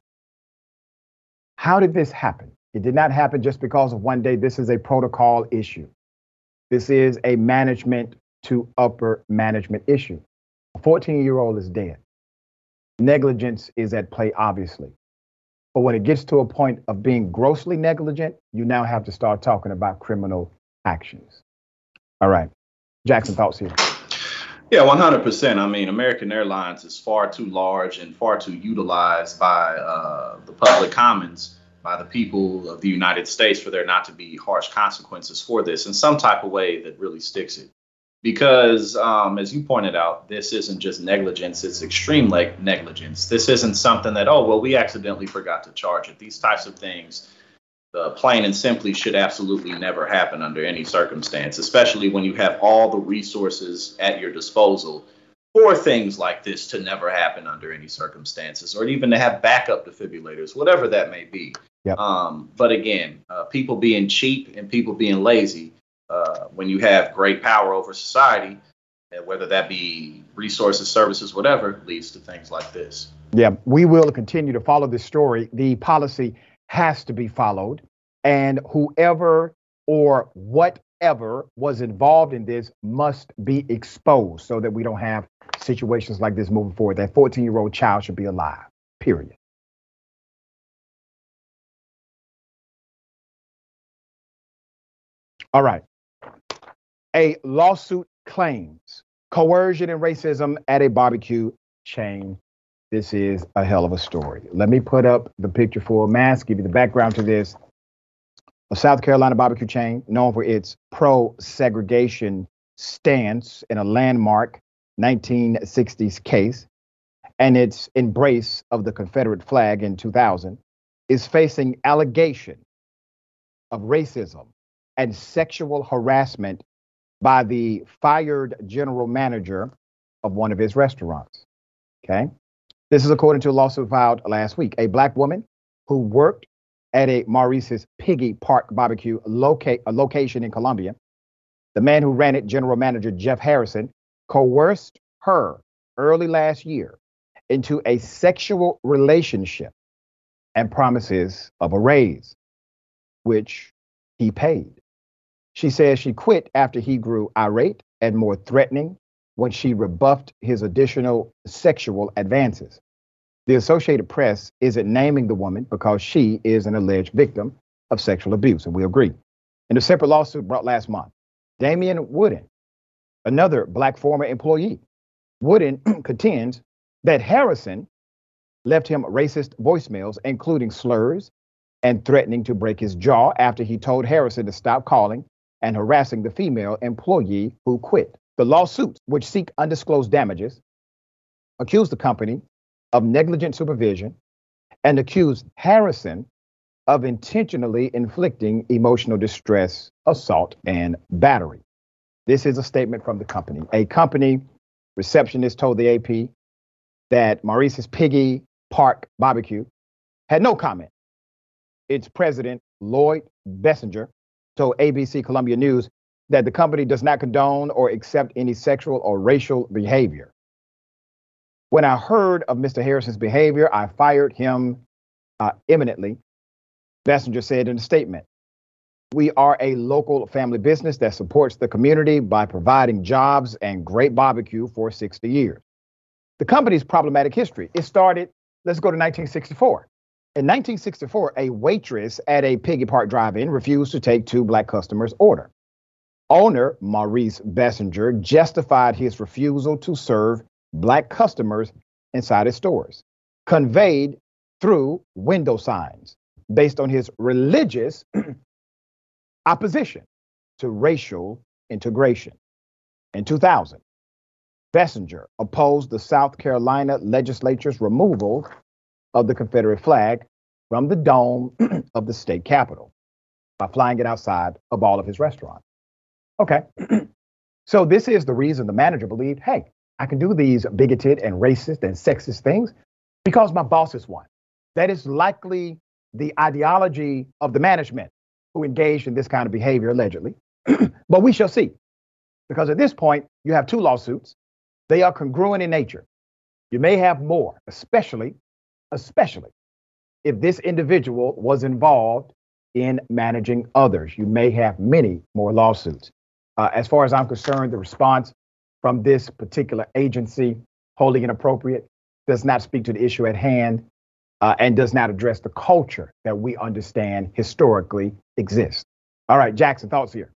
How did this happen? It did not happen just because of one day. This is a protocol issue. This is a management to upper management issue. A 14 year old is dead. Negligence is at play, obviously. But when it gets to a point of being grossly negligent, you now have to start talking about criminal actions. All right. Jackson, thoughts here. Yeah, 100%. I mean, American Airlines is far too large and far too utilized by uh, the public commons, by the people of the United States, for there not to be harsh consequences for this in some type of way that really sticks it. Because, um, as you pointed out, this isn't just negligence, it's extreme negligence. This isn't something that, oh, well, we accidentally forgot to charge it. These types of things uh, plain and simply should absolutely never happen under any circumstance, especially when you have all the resources at your disposal for things like this to never happen under any circumstances, or even to have backup defibrillators, whatever that may be. Yep. Um, but again, uh, people being cheap and people being lazy, uh, when you have great power over society, uh, whether that be resources, services, whatever, leads to things like this. Yeah, we will continue to follow this story. The policy has to be followed. And whoever or whatever was involved in this must be exposed so that we don't have situations like this moving forward. That 14 year old child should be alive, period. All right. A lawsuit claims coercion and racism at a barbecue chain this is a hell of a story. Let me put up the picture for a mask, give you the background to this. A South Carolina barbecue chain known for its pro segregation stance in a landmark 1960s case and its embrace of the Confederate flag in 2000 is facing allegation of racism and sexual harassment by the fired general manager of one of his restaurants. Okay. This is according to a lawsuit filed last week. A black woman who worked at a Maurice's Piggy Park barbecue loca- location in Columbia. The man who ran it, general manager Jeff Harrison, coerced her early last year into a sexual relationship and promises of a raise, which he paid. She says she quit after he grew irate and more threatening when she rebuffed his additional sexual advances. The Associated Press isn't naming the woman because she is an alleged victim of sexual abuse, and we agree. In a separate lawsuit brought last month, Damian Wooden, another black former employee, Wooden (clears throat) contends that Harrison left him racist voicemails, including slurs and threatening to break his jaw after he told Harrison to stop calling and harassing the female employee who quit. The lawsuits, which seek undisclosed damages, accuse the company of negligent supervision and accuse Harrison of intentionally inflicting emotional distress, assault, and battery. This is a statement from the company. A company receptionist told the AP that Maurice's Piggy Park Barbecue had no comment. Its president, Lloyd Bessinger, told ABC Columbia News that the company does not condone or accept any sexual or racial behavior. When I heard of Mr. Harrison's behavior, I fired him uh, imminently, Bessinger said in a statement. We are a local family business that supports the community by providing jobs and great barbecue for 60 years. The company's problematic history. It started, let's go to 1964. In 1964, a waitress at a Piggy Park drive in refused to take two black customers' order. Owner Maurice Bessinger justified his refusal to serve black customers inside his stores, conveyed through window signs based on his religious (clears throat) opposition to racial integration. In 2000, Bessinger opposed the South Carolina legislature's removal of the Confederate flag from the dome (clears throat) of the state capitol by flying it outside of all of his restaurants. Okay. (clears throat) so this is the reason the manager believed, hey, I can do these bigoted and racist and sexist things because my boss is one. That is likely the ideology of the management who engaged in this kind of behavior allegedly. (clears throat) but we shall see. Because at this point, you have two lawsuits. They are congruent in nature. You may have more, especially, especially if this individual was involved in managing others. You may have many more lawsuits. Uh, as far as I'm concerned, the response from this particular agency, wholly inappropriate, does not speak to the issue at hand uh, and does not address the culture that we understand historically exists. All right, Jackson, thoughts here.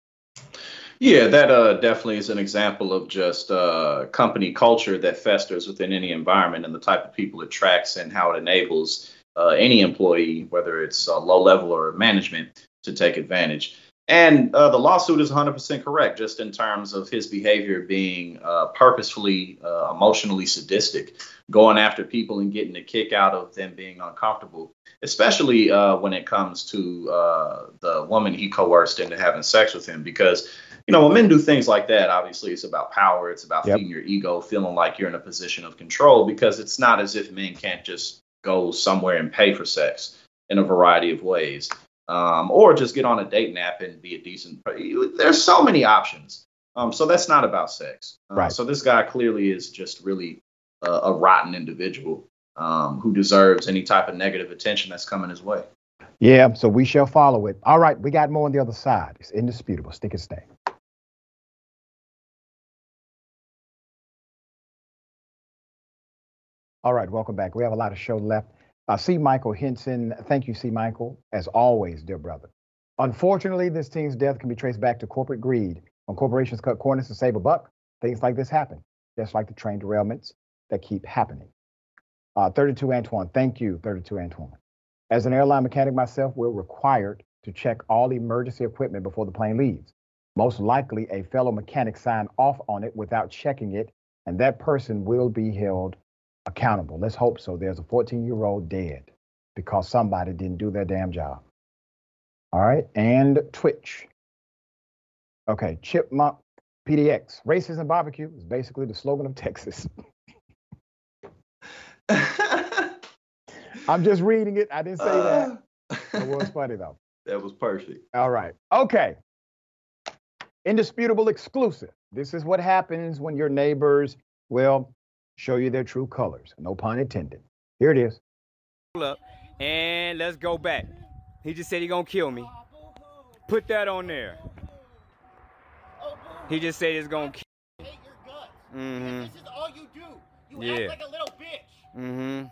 Yeah, that uh, definitely is an example of just uh, company culture that festers within any environment and the type of people it attracts and how it enables uh, any employee, whether it's low level or management, to take advantage. And uh, the lawsuit is 100% correct, just in terms of his behavior being uh, purposefully uh, emotionally sadistic, going after people and getting a kick out of them being uncomfortable, especially uh, when it comes to uh, the woman he coerced into having sex with him. Because, you know, when men do things like that, obviously it's about power, it's about yep. feeding your ego, feeling like you're in a position of control, because it's not as if men can't just go somewhere and pay for sex in a variety of ways um, or just get on a date nap and be a decent. There's so many options. Um, so that's not about sex. Uh, right. So this guy clearly is just really a, a rotten individual um, who deserves any type of negative attention that's coming his way. Yeah. So we shall follow it. All right. We got more on the other side. It's indisputable. Stick and stay. All right. Welcome back. We have a lot of show left. Uh, C. Michael Henson, thank you, C. Michael, as always, dear brother. Unfortunately, this team's death can be traced back to corporate greed. When corporations cut corners to save a buck, things like this happen, just like the train derailments that keep happening. Uh, 32 Antoine, thank you, 32 Antoine. As an airline mechanic myself, we're required to check all emergency equipment before the plane leaves. Most likely, a fellow mechanic signed off on it without checking it, and that person will be held accountable. Let's hope so. There's a 14 year old dead because somebody didn't do their damn job. All right. And Twitch. Okay. Chipmunk PDX. Racism barbecue is basically the slogan of (laughs) Texas. (laughs) I'm just reading it. I didn't say uh, that. It was (laughs) funny though. That was perfect. All right. Okay. Indisputable exclusive. This is what happens when your neighbors, well, show you their true colors. No pun intended. Here it is. Up And let's go back. He just said he gonna kill me. Put that on there. He just said he's gonna kill. Mm-hmm. This is all you do. You Yeah. act like a little bitch. Mm-hmm.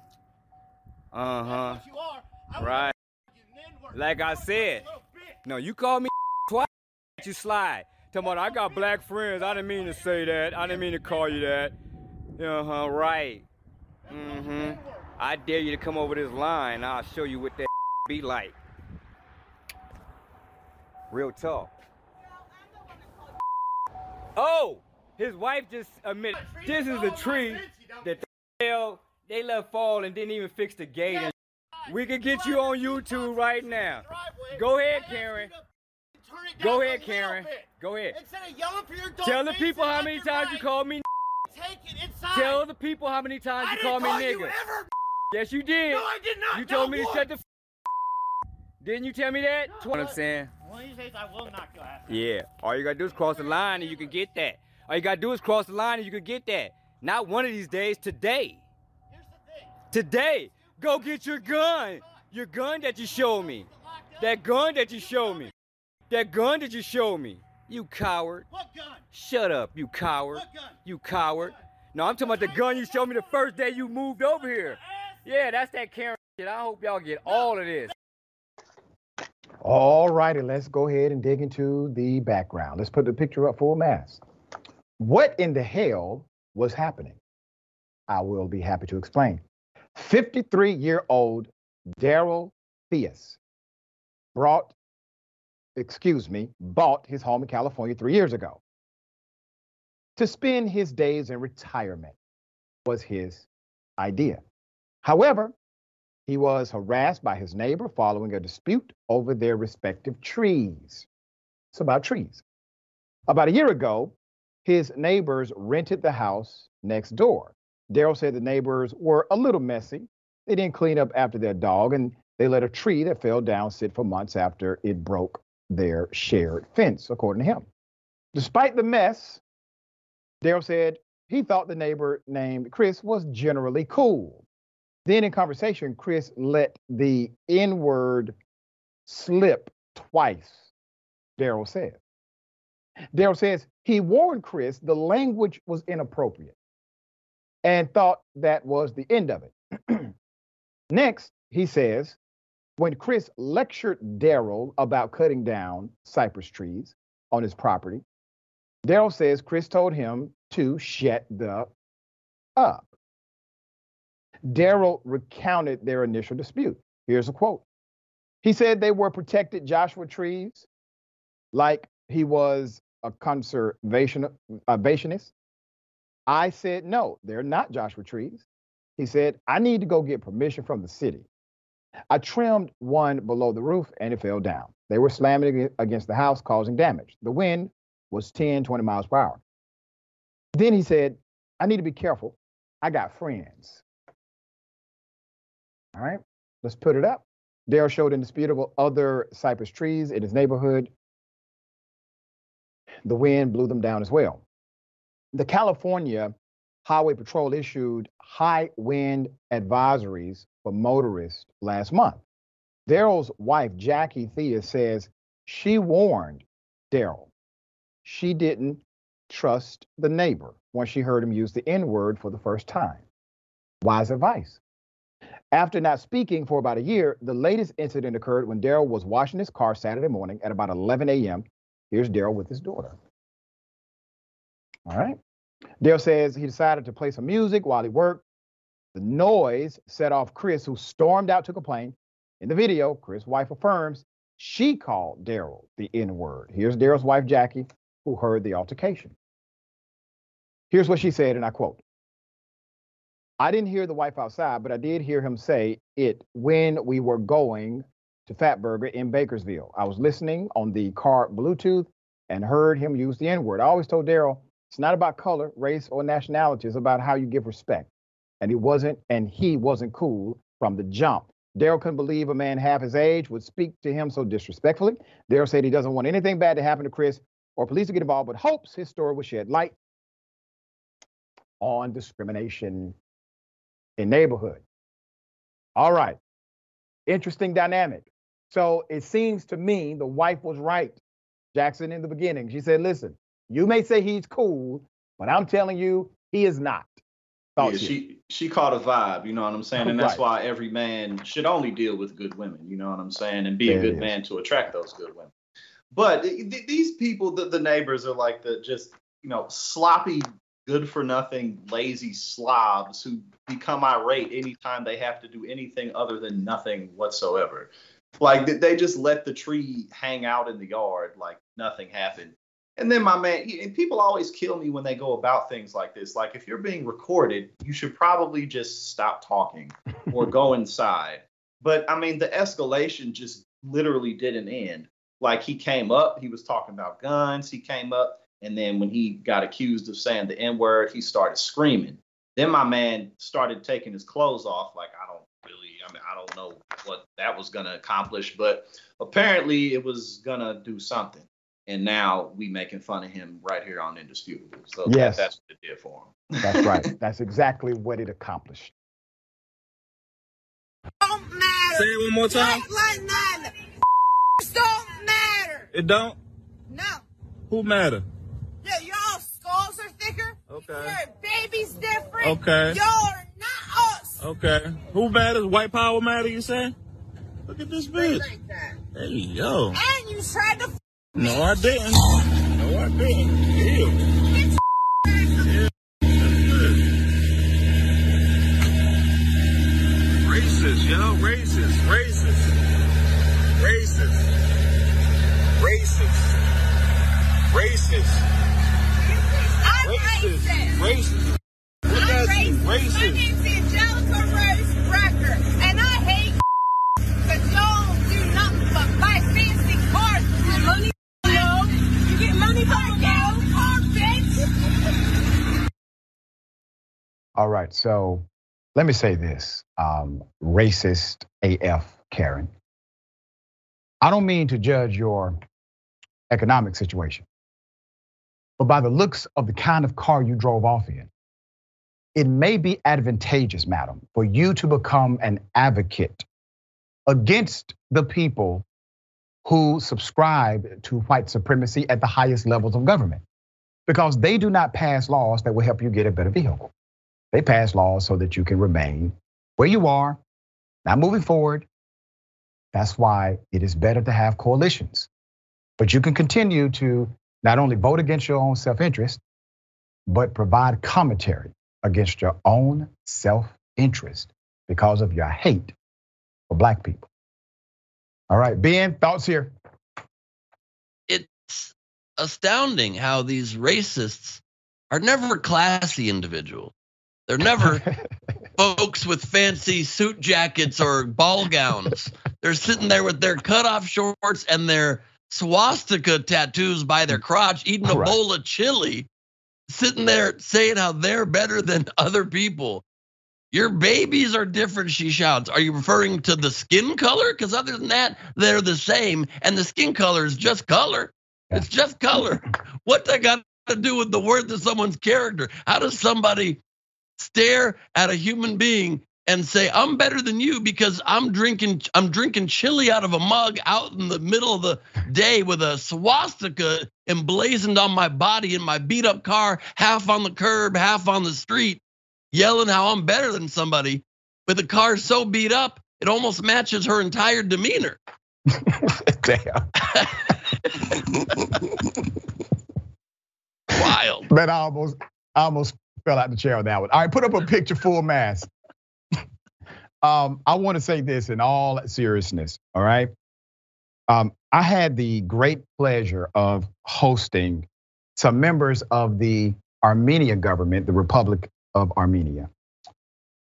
Uh-huh. That's what you are. I would Right. Like I said. No, you called me (laughs) twice. (laughs) You slide. Tell me, I got black friends. I didn't mean to say that. I didn't mean to call you that. Uh-huh, right. Mm-hmm. I dare you to come over this line. I'll show you what that (laughs) be like. Real talk. Oh, his wife just admitted this is the tree that the hell they let fall and didn't even fix the gate. we can get you on YouTube right now. Go ahead, Karen. Go ahead, Karen. Go ahead. Instead of yelling for your dog Tell the people how many times you called me. Take it inside. Tell the people how many times you called me nigga. Yes, you did. No, I did not. You told me to shut the. Didn't you tell me that? No, what I'm saying. One of these days I will knock your ass. Yeah. All you gotta do is cross the line and you can get that. All you gotta do is cross the line and you can get that. Not one of these days, today. Today. Go get your gun. Your gun that you showed me. That gun that you showed me. That gun that you showed me. You coward. What gun? Shut up, you coward. What gun? You coward. No, I'm talking about the gun you showed me the first day you moved over here. Yeah, that's that Karen shit. I hope y'all get all of this. All righty, let's go ahead and dig into the background. Let's put the picture up full mass. What in the hell was happening? I will be happy to explain. 53 year old Daryl Theus brought, excuse me, bought his home in California three years ago. To spend his days in retirement was his idea. However, he was harassed by his neighbor following a dispute over their respective trees. It's about trees. About a year ago, his neighbors rented the house next door. Daryl said the neighbors were a little messy. They didn't clean up after their dog, and they let a tree that fell down sit for months after it broke their shared fence, according to him. Despite the mess, Daryl said he thought the neighbor named Chris was generally cool. Then in conversation, Chris let the N word slip twice, Daryl said. Daryl says he warned Chris the language was inappropriate and thought that was the end of it. (clears throat) Next, he says, when Chris lectured Daryl about cutting down cypress trees on his property, Daryl says Chris told him to shut the up. Daryl recounted their initial dispute. Here's a quote. He said they were protected Joshua trees like he was a conservationist. I said, no, they're not Joshua trees. He said, I need to go get permission from the city. I trimmed one below the roof and it fell down. They were slamming against the house, causing damage. The wind was 10, 20 miles per hour. Then he said, I need to be careful. I got friends. All right, let's put it up. Dale showed indisputable other cypress trees in his neighborhood. The wind blew them down as well. The California Highway Patrol issued high wind advisories for motorists last month. Daryl's wife, Jackie Thea, says she warned Daryl. She didn't trust the neighbor when she heard him use the N word for the first time. Wise advice. After not speaking for about a year, the latest incident occurred when Daryl was washing his car Saturday morning at about 11 a.m. Here's Daryl with his daughter. All right. Daryl says he decided to play some music while he worked. The noise set off Chris, who stormed out to complain. In the video, Chris' wife affirms she called Daryl the N word. Here's Daryl's wife, Jackie, who heard the altercation. Here's what she said, and I quote I didn't hear the wife outside, but I did hear him say it when we were going to Fatburger in Bakersfield. I was listening on the car Bluetooth and heard him use the N word. I always told Daryl it's not about color, race, or nationality. It's about how you give respect. And he wasn't, and he wasn't cool from the jump. Daryl couldn't believe a man half his age would speak to him so disrespectfully. Daryl said he doesn't want anything bad to happen to Chris or police to get involved, but hopes his story will shed light on discrimination in neighborhood. All right. Interesting dynamic. So it seems to me the wife was right, Jackson, in the beginning. She said, listen, you may say he's cool, but I'm telling you, he is not. Yeah, she she caught a vibe, you know what I'm saying, and that's Right. why every man should only deal with good women, you know what I'm saying, and be There a good man to attract those good women. But th- th- these people, the, the neighbors, are like the just you know sloppy, good for nothing, lazy slobs who become irate anytime they have to do anything other than nothing whatsoever. Like th- they just let the tree hang out in the yard like nothing happened. And then my man, he- people always kill me when they go about things like this. Like if you're being recorded, you should probably just stop talking or go (laughs) inside. But I mean, the escalation just literally didn't end. Like he came up, he was talking about guns. He came up, and then when he got accused of saying the N word, he started screaming. Then my man started taking his clothes off. Like I don't really, I mean, I don't know what that was gonna accomplish, but apparently it was gonna do something. And now we making fun of him right here on Indisputable. So that- that's what it did for him. That's right. (laughs) That's exactly what it accomplished. Don't matter. Say it one more time. Like none. Don't matter. It don't. No. Who matter? Yeah, y'all skulls are thicker. Okay. Your baby's different. Okay. Y'all are not us. Okay. Who matters? White power matter? You say? Look at this bitch. Like that. Hey yo. And you tried to. No, I didn't. No, I didn't. Ew. All right. So let me say this um, racist AF, Karen. I don't mean to judge your economic situation, but by the looks of the kind of car you drove off in, it may be advantageous, madam, for you to become an advocate against the people who subscribe to white supremacy at the highest levels of government because they do not pass laws that will help you get a better vehicle. They pass laws so that you can remain where you are, not moving forward. That's why it is better to have coalitions. But you can continue to not only vote against your own self interest, but provide commentary against your own self interest because of your hate for black people. All right, Ben, thoughts here? It's astounding how these racists are never classy individuals. They're never (laughs) folks with fancy suit jackets or ball gowns. They're sitting there with their cutoff shorts and their swastika tattoos by their crotch, eating a Right. bowl of chili, sitting there saying how they're better than other people. Your babies are different, she shouts. Are you referring to the skin color? Because other than that, they're the same. And the skin color is just color. It's just color. What that got to do with the worth of someone's character? How does somebody stare at a human being and say, I'm better than you because I'm drinking I'm drinking chili out of a mug out in the middle of the day with a swastika emblazoned on my body in my beat up car, half on the curb, half on the street, yelling how I'm better than somebody, with the car so beat up, it almost matches her entire demeanor. (laughs) Damn. (laughs) Wild. Man, I almost, I almost fell out the chair on that one. All right, put up a picture full mask. um, I want to say this in all seriousness. All right. Um, I had the great pleasure of hosting some members of the Armenia government, the Republic of Armenia.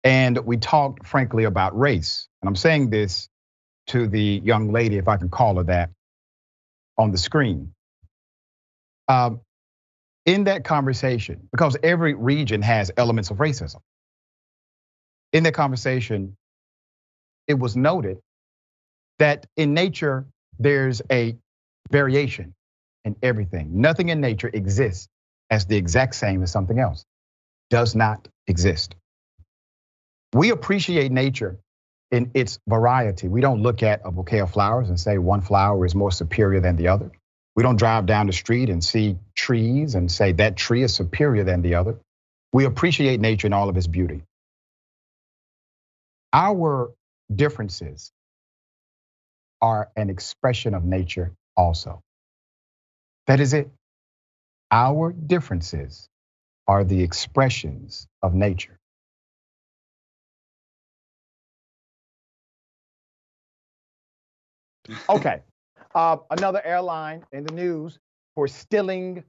And we talked frankly about race. And I'm saying this to the young lady, if I can call her that, on the screen. Um, in that conversation, because every region has elements of racism, in that conversation, it was noted that in nature, there's a variation in everything. Nothing in nature exists as the exact same as something else. Does not exist. We appreciate nature in its variety. We don't look at a bouquet of flowers and say one flower is more superior than the other. We don't drive down the street and see trees and say that tree is superior than the other. We appreciate nature in all of its beauty. Our differences are an expression of nature also. That is it. Our differences are the expressions of nature. Okay. Uh, another airline in the news for stealing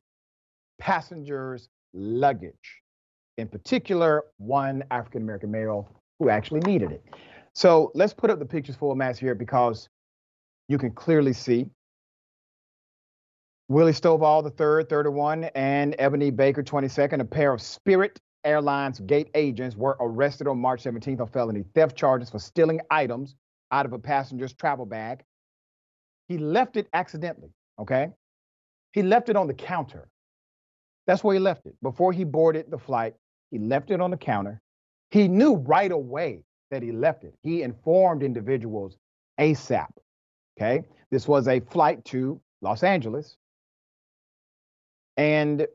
passengers' luggage, in particular, one African American male who actually needed it. So let's put up the pictures for a mass here because you can clearly see Willie Stovall the third, 31, and Ebony Baker, 22nd, a pair of Spirit Airlines gate agents were arrested on March 17th on felony theft charges for stealing items out of a passenger's travel bag. He left it accidentally, okay? He left it on the counter. That's where he left it. Before he boarded the flight, he left it on the counter. He knew right away that he left it. He informed individuals ASAP, okay? This was a flight to Los Angeles. And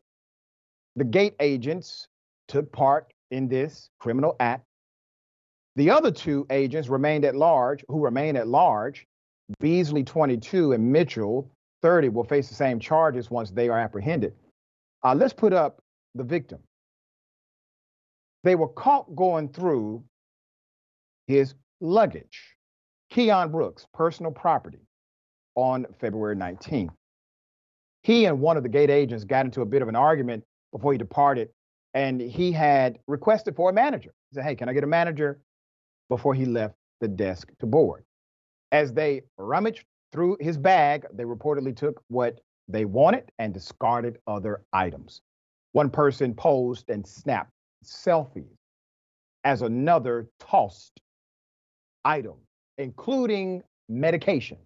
the gate agents took part in this criminal act. The other two agents remained at large, who remain at large. Beasley, 22, and Mitchell, 30, will face the same charges once they are apprehended. Uh, let's put up the victim. They were caught going through his luggage, Keon Brooks, personal property, on February 19th. He and one of the gate agents got into a bit of an argument before he departed, and he had requested for a manager. He said, Hey, can I get a manager? Before he left the desk to board. As they rummaged through his bag, they reportedly took what they wanted and discarded other items. One person posed and snapped selfies as another tossed items, including medication,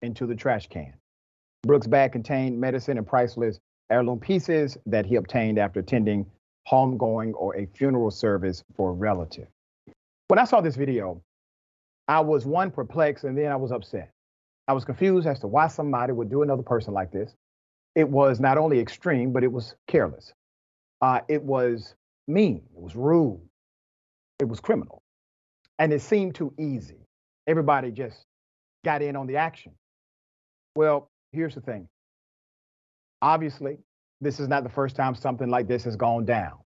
into the trash can. Brooks' bag contained medicine and priceless heirloom pieces that he obtained after attending homegoing or a funeral service for a relative. When I saw this video, I was one perplexed and then I was upset. I was confused as to why somebody would do another person like this. It was not only extreme, but it was careless. Uh, it was mean. It was rude. It was criminal. And it seemed too easy. Everybody just got in on the action. Well, here's the thing. Obviously, this is not the first time something like this has gone down.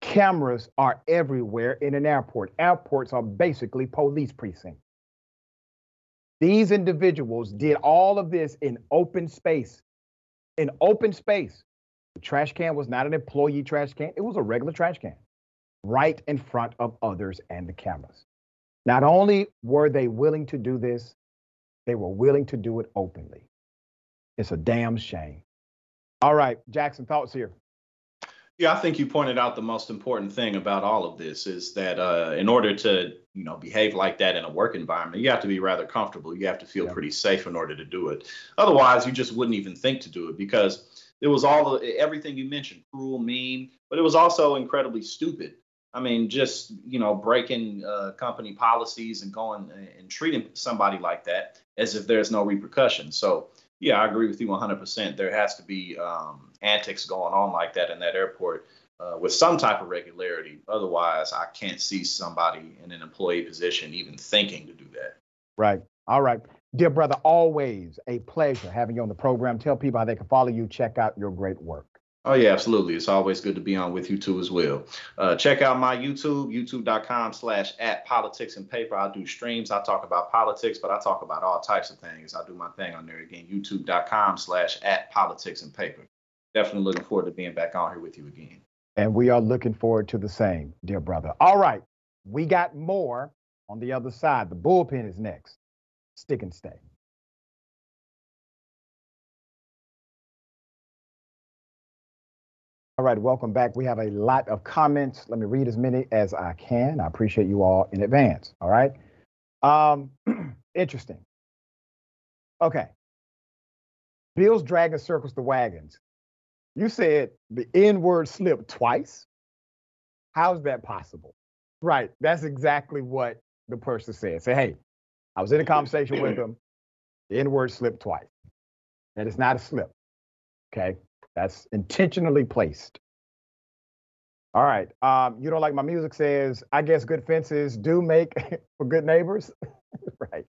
Cameras are everywhere in an airport. Airports are basically police precincts. These individuals did all of this in open space. In open space. The trash can was not an employee trash can, it was a regular trash can right in front of others and the cameras. Not only were they willing to do this, they were willing to do it openly. It's a damn shame. All right, Jackson, thoughts here. Yeah, I think you pointed out the most important thing about all of this is that uh, in order to, you know, behave like that in a work environment, you have to be rather comfortable. You have to feel yeah. pretty safe in order to do it. Otherwise, you just wouldn't even think to do it because it was all the, everything you mentioned, cruel, mean, but it was also incredibly stupid. I mean, just you know, breaking uh, company policies and going and treating somebody like that as if there's no repercussions. So yeah, I agree with you 100%. There has to be um, antics going on like that in that airport uh, with some type of regularity. Otherwise, I can't see somebody in an employee position even thinking to do that. Right. All right. Dear brother, always a pleasure having you on the program. Tell people how they can follow you, check out your great work. Oh yeah, absolutely. It's always good to be on with you too as well. Uh, check out my YouTube, youtube.com slash at politics and paper. I do streams. I talk about politics, but I talk about all types of things. I do my thing on there again, youtube.com slash at politics and paper. Definitely looking forward to being back on here with you again. And we are looking forward to the same, dear brother. All right. We got more on the other side. The bullpen is next. Stick and stay. All right, welcome back. We have a lot of comments. Let me read as many as I can. I appreciate you all in advance. All right. Um, (clears throat) interesting. Okay. Bill's dragon circles the wagons. You said the N word slipped twice. How's that possible? Right. That's exactly what the person said. Say, hey, I was in a conversation with him. The N word slipped twice. That is not a slip. Okay. That's intentionally placed. All right. Um, you don't like my music says, I guess good fences do make (laughs) for good neighbors. (laughs) right.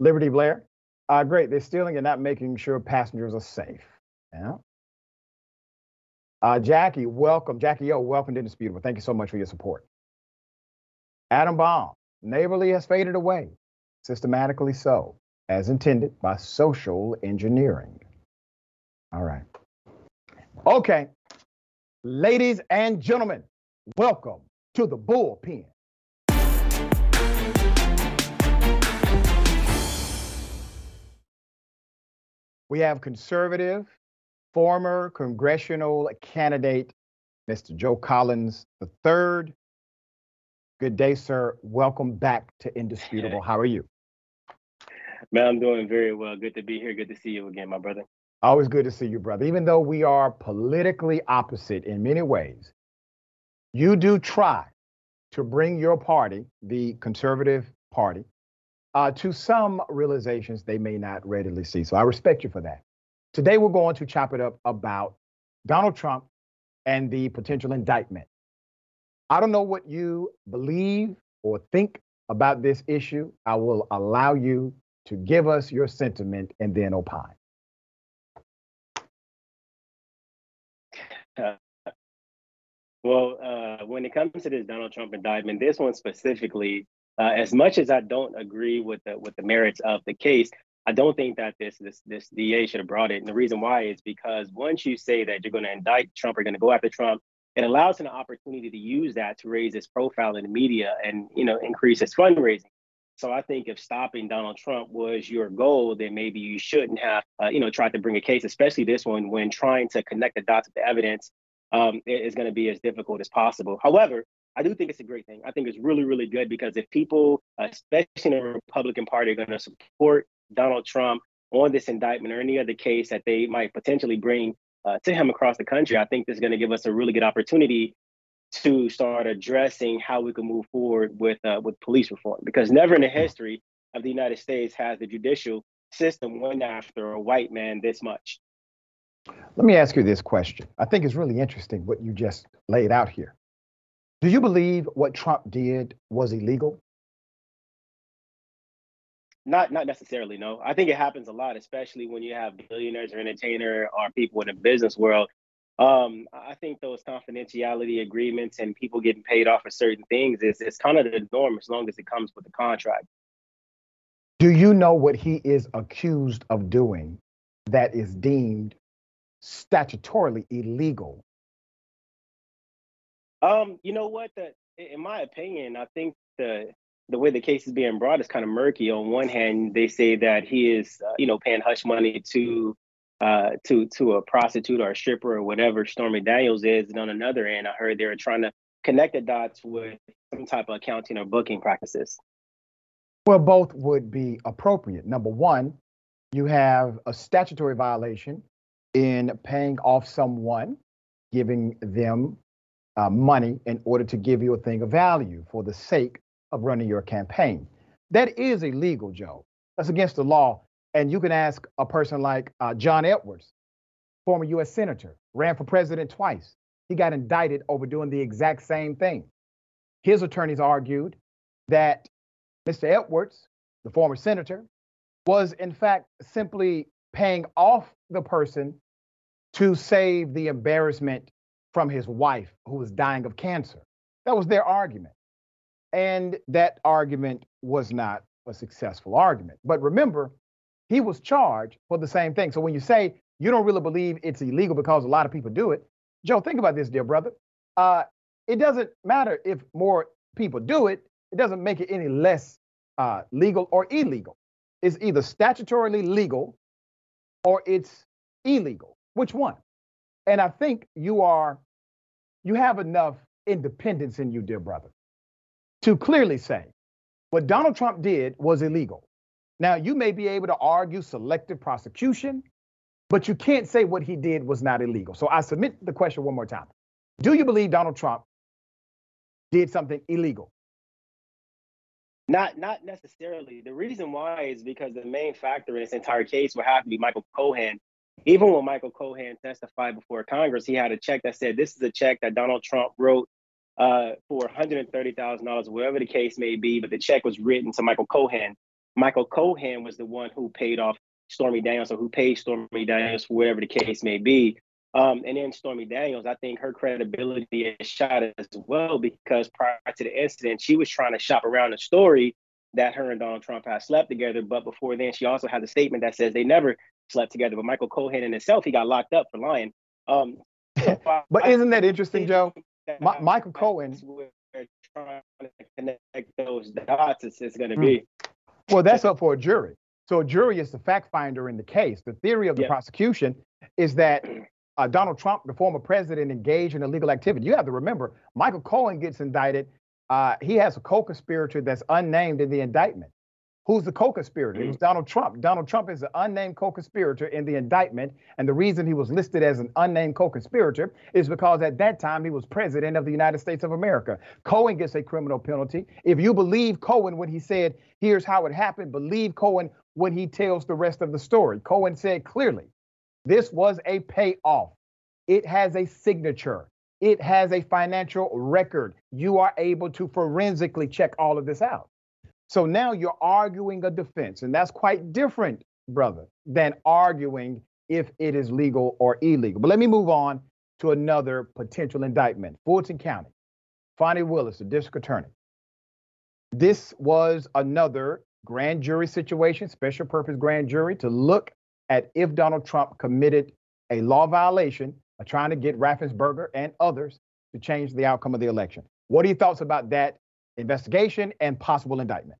Liberty Blair. Uh, great. They're stealing and not making sure passengers are safe. Yeah. Uh, Jackie, welcome. Jackie O, welcome to Indisputable. Thank you so much for your support. Adam Baum, neighborly has faded away, systematically so, as intended by social engineering. All right. Okay. Ladies and gentlemen, welcome to the bullpen. We have conservative, former congressional candidate, Mr. Joe Collins III. Good day, sir. Welcome back to Indisputable. (laughs) How are you? Man, I'm doing very well. Good to be here. Good to see you again, my brother. Always good to see you, brother. Even though we are politically opposite in many ways, you do try to bring your party, the conservative party, uh, to some realizations they may not readily see. So I respect you for that. Today, we're going to chop it up about Donald Trump and the potential indictment. I don't know what you believe or think about this issue. I will allow you to give us your sentiment and then opine. Uh, well, uh, when it comes to this Donald Trump indictment, this one specifically, uh, as much as I don't agree with the with the merits of the case, I don't think that this this this DA should have brought it. And the reason why is because once you say that you're going to indict Trump, or going to go after Trump, it allows an opportunity to use that to raise his profile in the media and you know increase his fundraising. So I think if stopping Donald Trump was your goal, then maybe you shouldn't have, uh, you know, tried to bring a case, especially this one, when trying to connect the dots of the evidence um, is going to be as difficult as possible. However, I do think it's a great thing. I think it's really, really good because if people, especially in the Republican Party, are going to support Donald Trump on this indictment or any other case that they might potentially bring uh, to him across the country, I think this is going to give us a really good opportunity to start addressing how we can move forward with uh, with police reform. Because never in the history of the United States has the judicial system went after a white man this much. Let me ask you this question. I think it's really interesting what you just laid out here. Do you believe what Trump did was illegal? Not not necessarily, no. I think it happens a lot, especially when you have billionaires or entertainer or people in the business world. Um, I think those confidentiality agreements and people getting paid off for certain things is it's kind of the norm as long as it comes with the contract. Do you know what he is accused of doing that is deemed statutorily illegal? Um, you know what? The, in my opinion, I think the the way the case is being brought is kind of murky. On one hand, they say that he is, uh, you know, paying hush money to uh, to to a prostitute or a stripper or whatever Stormy Daniels is, and on another end, I heard they were trying to connect the dots with some type of accounting or booking practices. Well, both would be appropriate. Number one, you have a statutory violation in paying off someone, giving them uh, money in order to give you a thing of value for the sake of running your campaign. That is illegal, Joe. That's against the law. And you can ask a person like uh, John Edwards, former US Senator, ran for president twice. He got indicted over doing the exact same thing. His attorneys argued that Mr. Edwards, the former senator, was in fact simply paying off the person to save the embarrassment from his wife who was dying of cancer. That was their argument. And that argument was not a successful argument. But remember, he was charged for the same thing. So when you say you don't really believe it's illegal because a lot of people do it, Joe, think about this, dear brother. Uh, it doesn't matter if more people do it, it doesn't make it any less uh, legal or illegal. It's either statutorily legal or it's illegal. Which one? And I think you are, you have enough independence in you, dear brother, to clearly say what Donald Trump did was illegal. Now, you may be able to argue selective prosecution, but you can't say what he did was not illegal. So I submit the question one more time. Do you believe Donald Trump did something illegal? Not not necessarily. The reason why is because the main factor in this entire case would have to be Michael Cohen. Even when Michael Cohen testified before Congress, he had a check that said this is a check that Donald Trump wrote uh, for $130,000, whatever the case may be, but the check was written to Michael Cohen. Michael Cohen was the one who paid off Stormy Daniels or who paid Stormy Daniels for whatever the case may be. Um, and then Stormy Daniels, I think her credibility is shot as well because prior to the incident, she was trying to shop around the story that her and Donald Trump had slept together. But before then, she also had a statement that says they never slept together. But Michael Cohen in himself, he got locked up for lying. Um, (laughs) but isn't that interesting, Joe? My, Michael Cohen. Trying to connect those dots, it's, it's going to Hmm. be. Well, that's up for a jury. So a jury is the fact finder in the case. The theory of the Yeah. prosecution is that uh, Donald Trump, the former president, engaged in illegal activity. You have to remember, Michael Cohen gets indicted. Uh, he has a co-conspirator that's unnamed in the indictment. Who's the co-conspirator? It was mm. Donald Trump. Donald Trump is an unnamed co-conspirator in the indictment, and the reason he was listed as an unnamed co-conspirator is because at that time he was president of the United States of America. Cohen gets a criminal penalty. If you believe Cohen when he said, "Here's how it happened," believe Cohen when he tells the rest of the story. Cohen said clearly, "This was a payoff. It has a signature." It has a financial record. You are able to forensically check all of this out. So now you're arguing a defense, and that's quite different, brother, than arguing if it is legal or illegal. But let me move on to another potential indictment. Fulton County, Fani Willis, the district attorney. This was another grand jury situation, special purpose grand jury, to look at if Donald Trump committed a law violation of trying to get Raffensperger and others to change the outcome of the election. What are your thoughts about that investigation and possible indictment?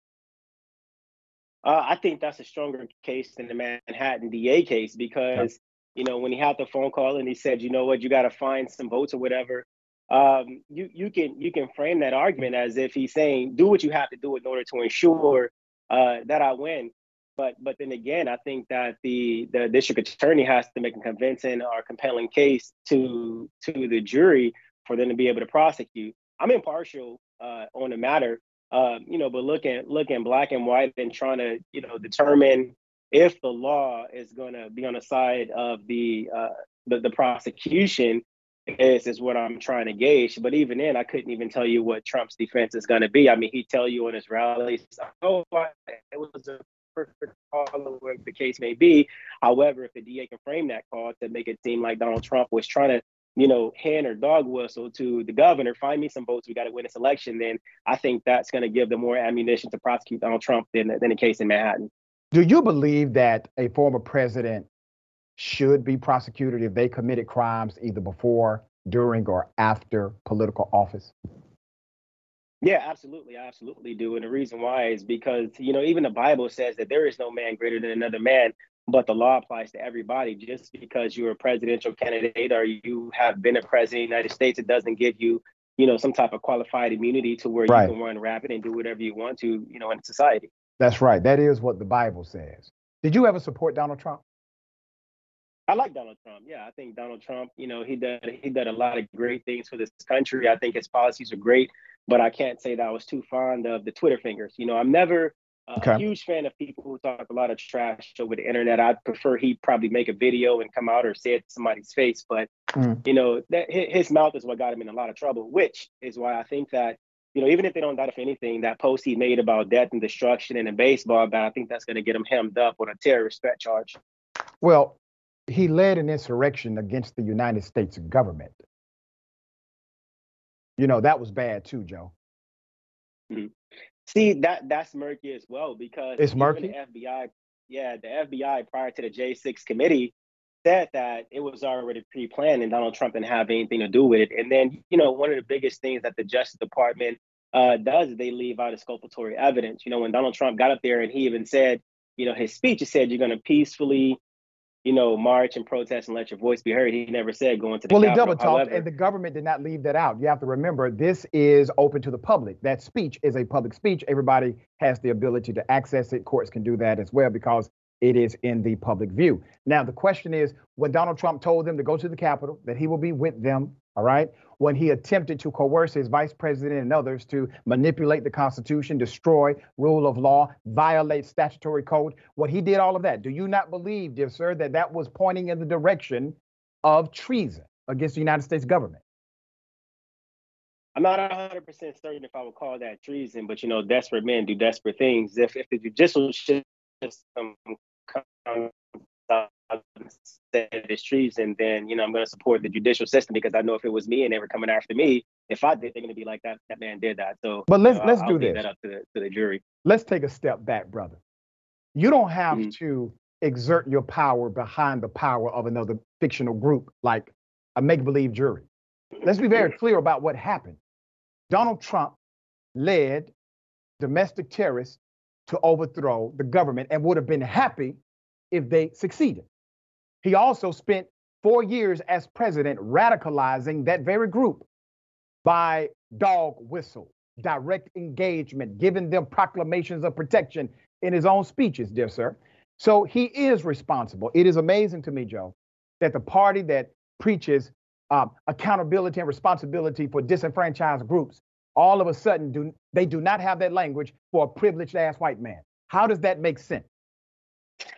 Uh, I think that's a stronger case than the Manhattan DA case because, you know, when he had the phone call and he said, you know what, you got to find some votes or whatever, um, you you can you can frame that argument as if he's saying, do what you have to do in order to ensure uh, that I win. But but then again, I think that the the district attorney has to make a convincing or compelling case to to the jury for them to be able to prosecute. I'm impartial uh, on the matter, uh, you know, but looking looking black and white and trying to you know determine if the law is going to be on the side of the uh, the, the prosecution is is what I'm trying to gauge. But even then, I couldn't even tell you what Trump's defense is going to be. I mean, he'd tell you on his rallies, "Oh, it was a perfect call, whatever the case may be." However, if the DA can frame that call to make it seem like Donald Trump was trying to, you know, hand or dog whistle to the governor, find me some votes, we got to win this election, then I think that's going to give them more ammunition to prosecute Donald Trump than than the case in Manhattan. Do you believe that a former president should be prosecuted if they committed crimes either before, during, or after political office? Yeah, absolutely. I absolutely do. And the reason why is because, you know, even the Bible says that there is no man greater than another man, but the law applies to everybody. Just because you're a presidential candidate or you have been a president of the United States, it doesn't give you, you know, some type of qualified immunity to where Right. you can run rapid and do whatever you want to, you know, in society. That's right. That is what the Bible says. Did you ever support Donald Trump? I like Donald Trump. Yeah, I think Donald Trump, you know, he did he did a lot of great things for this country. I think his policies are great, but I can't say that I was too fond of the Twitter fingers. You know, I'm never a Okay. huge fan of people who talk a lot of trash over the internet. I'd prefer he probably make a video and come out or say it to somebody's face. But Mm. you know, that his mouth is what got him in a lot of trouble, which is why I think that. You know, even if they don't him for anything, that post he made about death and destruction and a baseball bat, I think that's going to get him hemmed up on a terrorist threat charge. Well, he led an insurrection against the United States government. You know, that was bad too, Joe. Mhm. See that that's murky as well because It's murky? The FBI, yeah, the FBI prior to the J6 committee said that it was already pre-planned and Donald Trump didn't have anything to do with it. And then you know one of the biggest things that the Justice Department uh, does is they leave out exculpatory evidence. You know when Donald Trump got up there and he even said, you know, his speech he said you're going to peacefully, you know, march and protest and let your voice be heard. He never said going to the Well, he double talked, and the government did not leave that out. You have to remember, this is open to the public. That speech is a public speech. Everybody has the ability to access it. Courts can do that as well because it is in the public view. Now, the question is when Donald Trump told them to go to the Capitol, that he will be with them all right? When he attempted to coerce his vice president and others to manipulate the Constitution, destroy rule of law, violate statutory code, What he did all of that, do you not believe, dear sir, that that was pointing in the direction of treason against the United States government? I'm not 100 percent certain if I would call that treason, but you know, desperate men do desperate things. If if the judicial system comes out and said it's treason, then you know I'm going to support the judicial system because I know if it was me and they were coming after me, if I did, they're going to be like that. That man did that. So, But let's you know, let's I'll, do this. that up to the to the jury. Let's take a step back, brother. You don't have Mm-hmm. to exert your power behind the power of another fictional group like a make-believe jury. Let's be very clear about what happened. Donald Trump led domestic terrorists to overthrow the government and would have been happy if they succeeded. He also spent four years as president radicalizing that very group by dog whistle, direct engagement, giving them proclamations of protection in his own speeches, dear sir. So he is responsible. It is amazing to me, Joe, that the party that preaches um, accountability and responsibility for disenfranchised groups, all of a sudden do they do not have that language for a privileged ass white man. How does that make sense?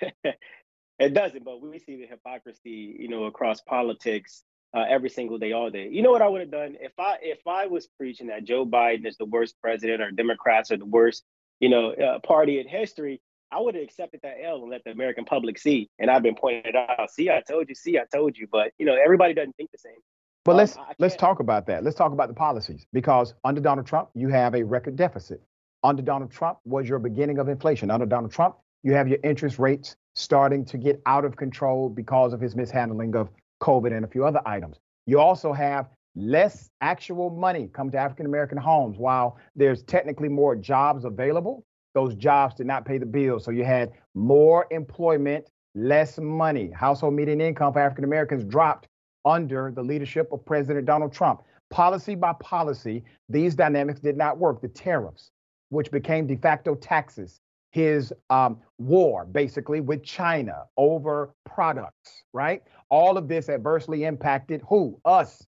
(laughs) it doesn't, but we see the hypocrisy, you know, across politics uh, every single day, all day. You know what I would have done if I if I was preaching that Joe Biden is the worst president or Democrats are the worst, you know, uh, party in history. I would have accepted that L and let the American public see. And I've been pointed out. See, I told you. See, I told you. But you know, everybody doesn't think the same. But Um, let's let's talk about that. Let's talk about the policies because under Donald Trump, you have a record deficit. Under Donald Trump was your beginning of inflation. Under Donald Trump, you have your interest rates starting to get out of control because of his mishandling of COVID and a few other items. You also have less actual money come to African American homes while there's technically more jobs available. Those jobs did not pay the bills. So you had more employment, less money. Household median income for African Americans dropped under the leadership of President Donald Trump. Policy by policy, these dynamics did not work. The tariffs, which became de facto taxes, his um, war basically with China over products, right? All of this adversely impacted who? Us,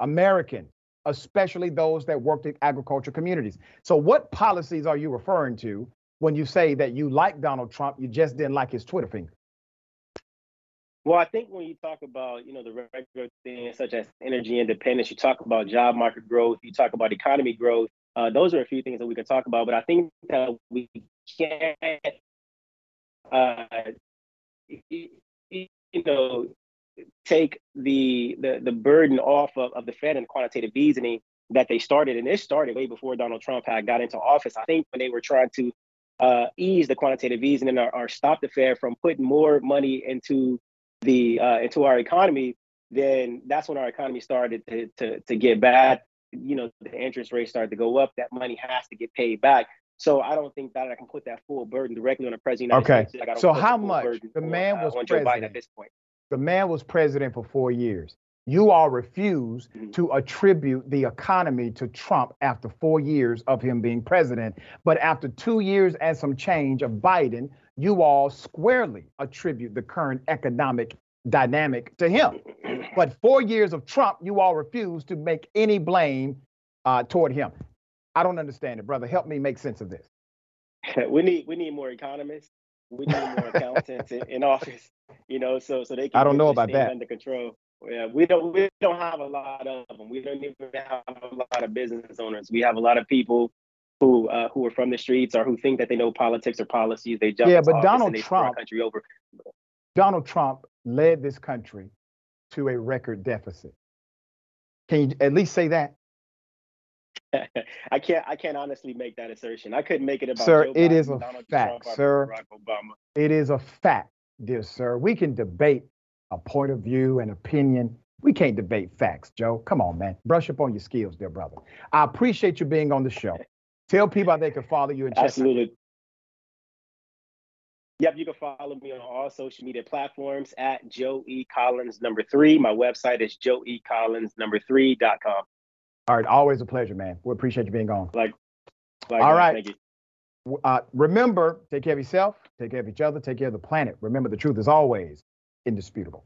Americans, especially those that worked in agriculture communities. So, what policies are you referring to when you say that you like Donald Trump, you just didn't like his Twitter finger? Well, I think when you talk about, you know, the regular things such as energy independence, you talk about job market growth, you talk about economy growth. Uh, those are a few things that we can talk about. But I think that we can't, uh, you know, take the the the burden off of, of the Fed and quantitative easing that they started, and it started way before Donald Trump had got into office. I think when they were trying to uh, ease the quantitative easing and or, or stop the Fed from putting more money into the uh, into our economy, then that's when our economy started to, to to get bad. You know, the interest rates started to go up. That money has to get paid back. So I don't think that I can put that full burden directly on the president. of the Okay. States. Like, So how much? The man uh, was on Joe Biden president. at this point. The man was president for four years. You all refused to attribute the economy to Trump after four years of him being president. But after two years and some change of Biden, you all squarely attribute the current economic dynamic to him. (clears throat) But four years of Trump, you all refuse to make any blame uh, toward him. I don't understand it, brother. Help me make sense of this. (laughs) we need we need more economists. We need more accountants in, in office. You know, so so they can I don't know about that. under control. Yeah, we don't we don't have a lot of them. We don't even have a lot of business owners. We have a lot of people who uh, who are from the streets or who think that they know politics or policies. They jump Yeah, but Donald Trump- country over. Donald Trump led this country to a record deficit. Can you at least say that? (laughs) I can't I can't honestly make that assertion. I couldn't make it about Sir, Joe it Biden, is a Donald fact, Trump, sir. Barack Obama. It is a fact, dear sir. We can debate a point of view and opinion. We can't debate facts, Joe. Come on, man. Brush up on your skills, dear brother. I appreciate you being on the show. Tell people how they can follow you and check. Absolutely. Yep, you can follow me on all social media platforms at Joe E. Collins number three. My website is Joe E. Collins number three.com. All right, always a pleasure, man. We appreciate you being on. Like, like All right. Thank you. Uh, remember, take care of yourself, take care of each other, take care of the planet. Remember, the truth is always indisputable.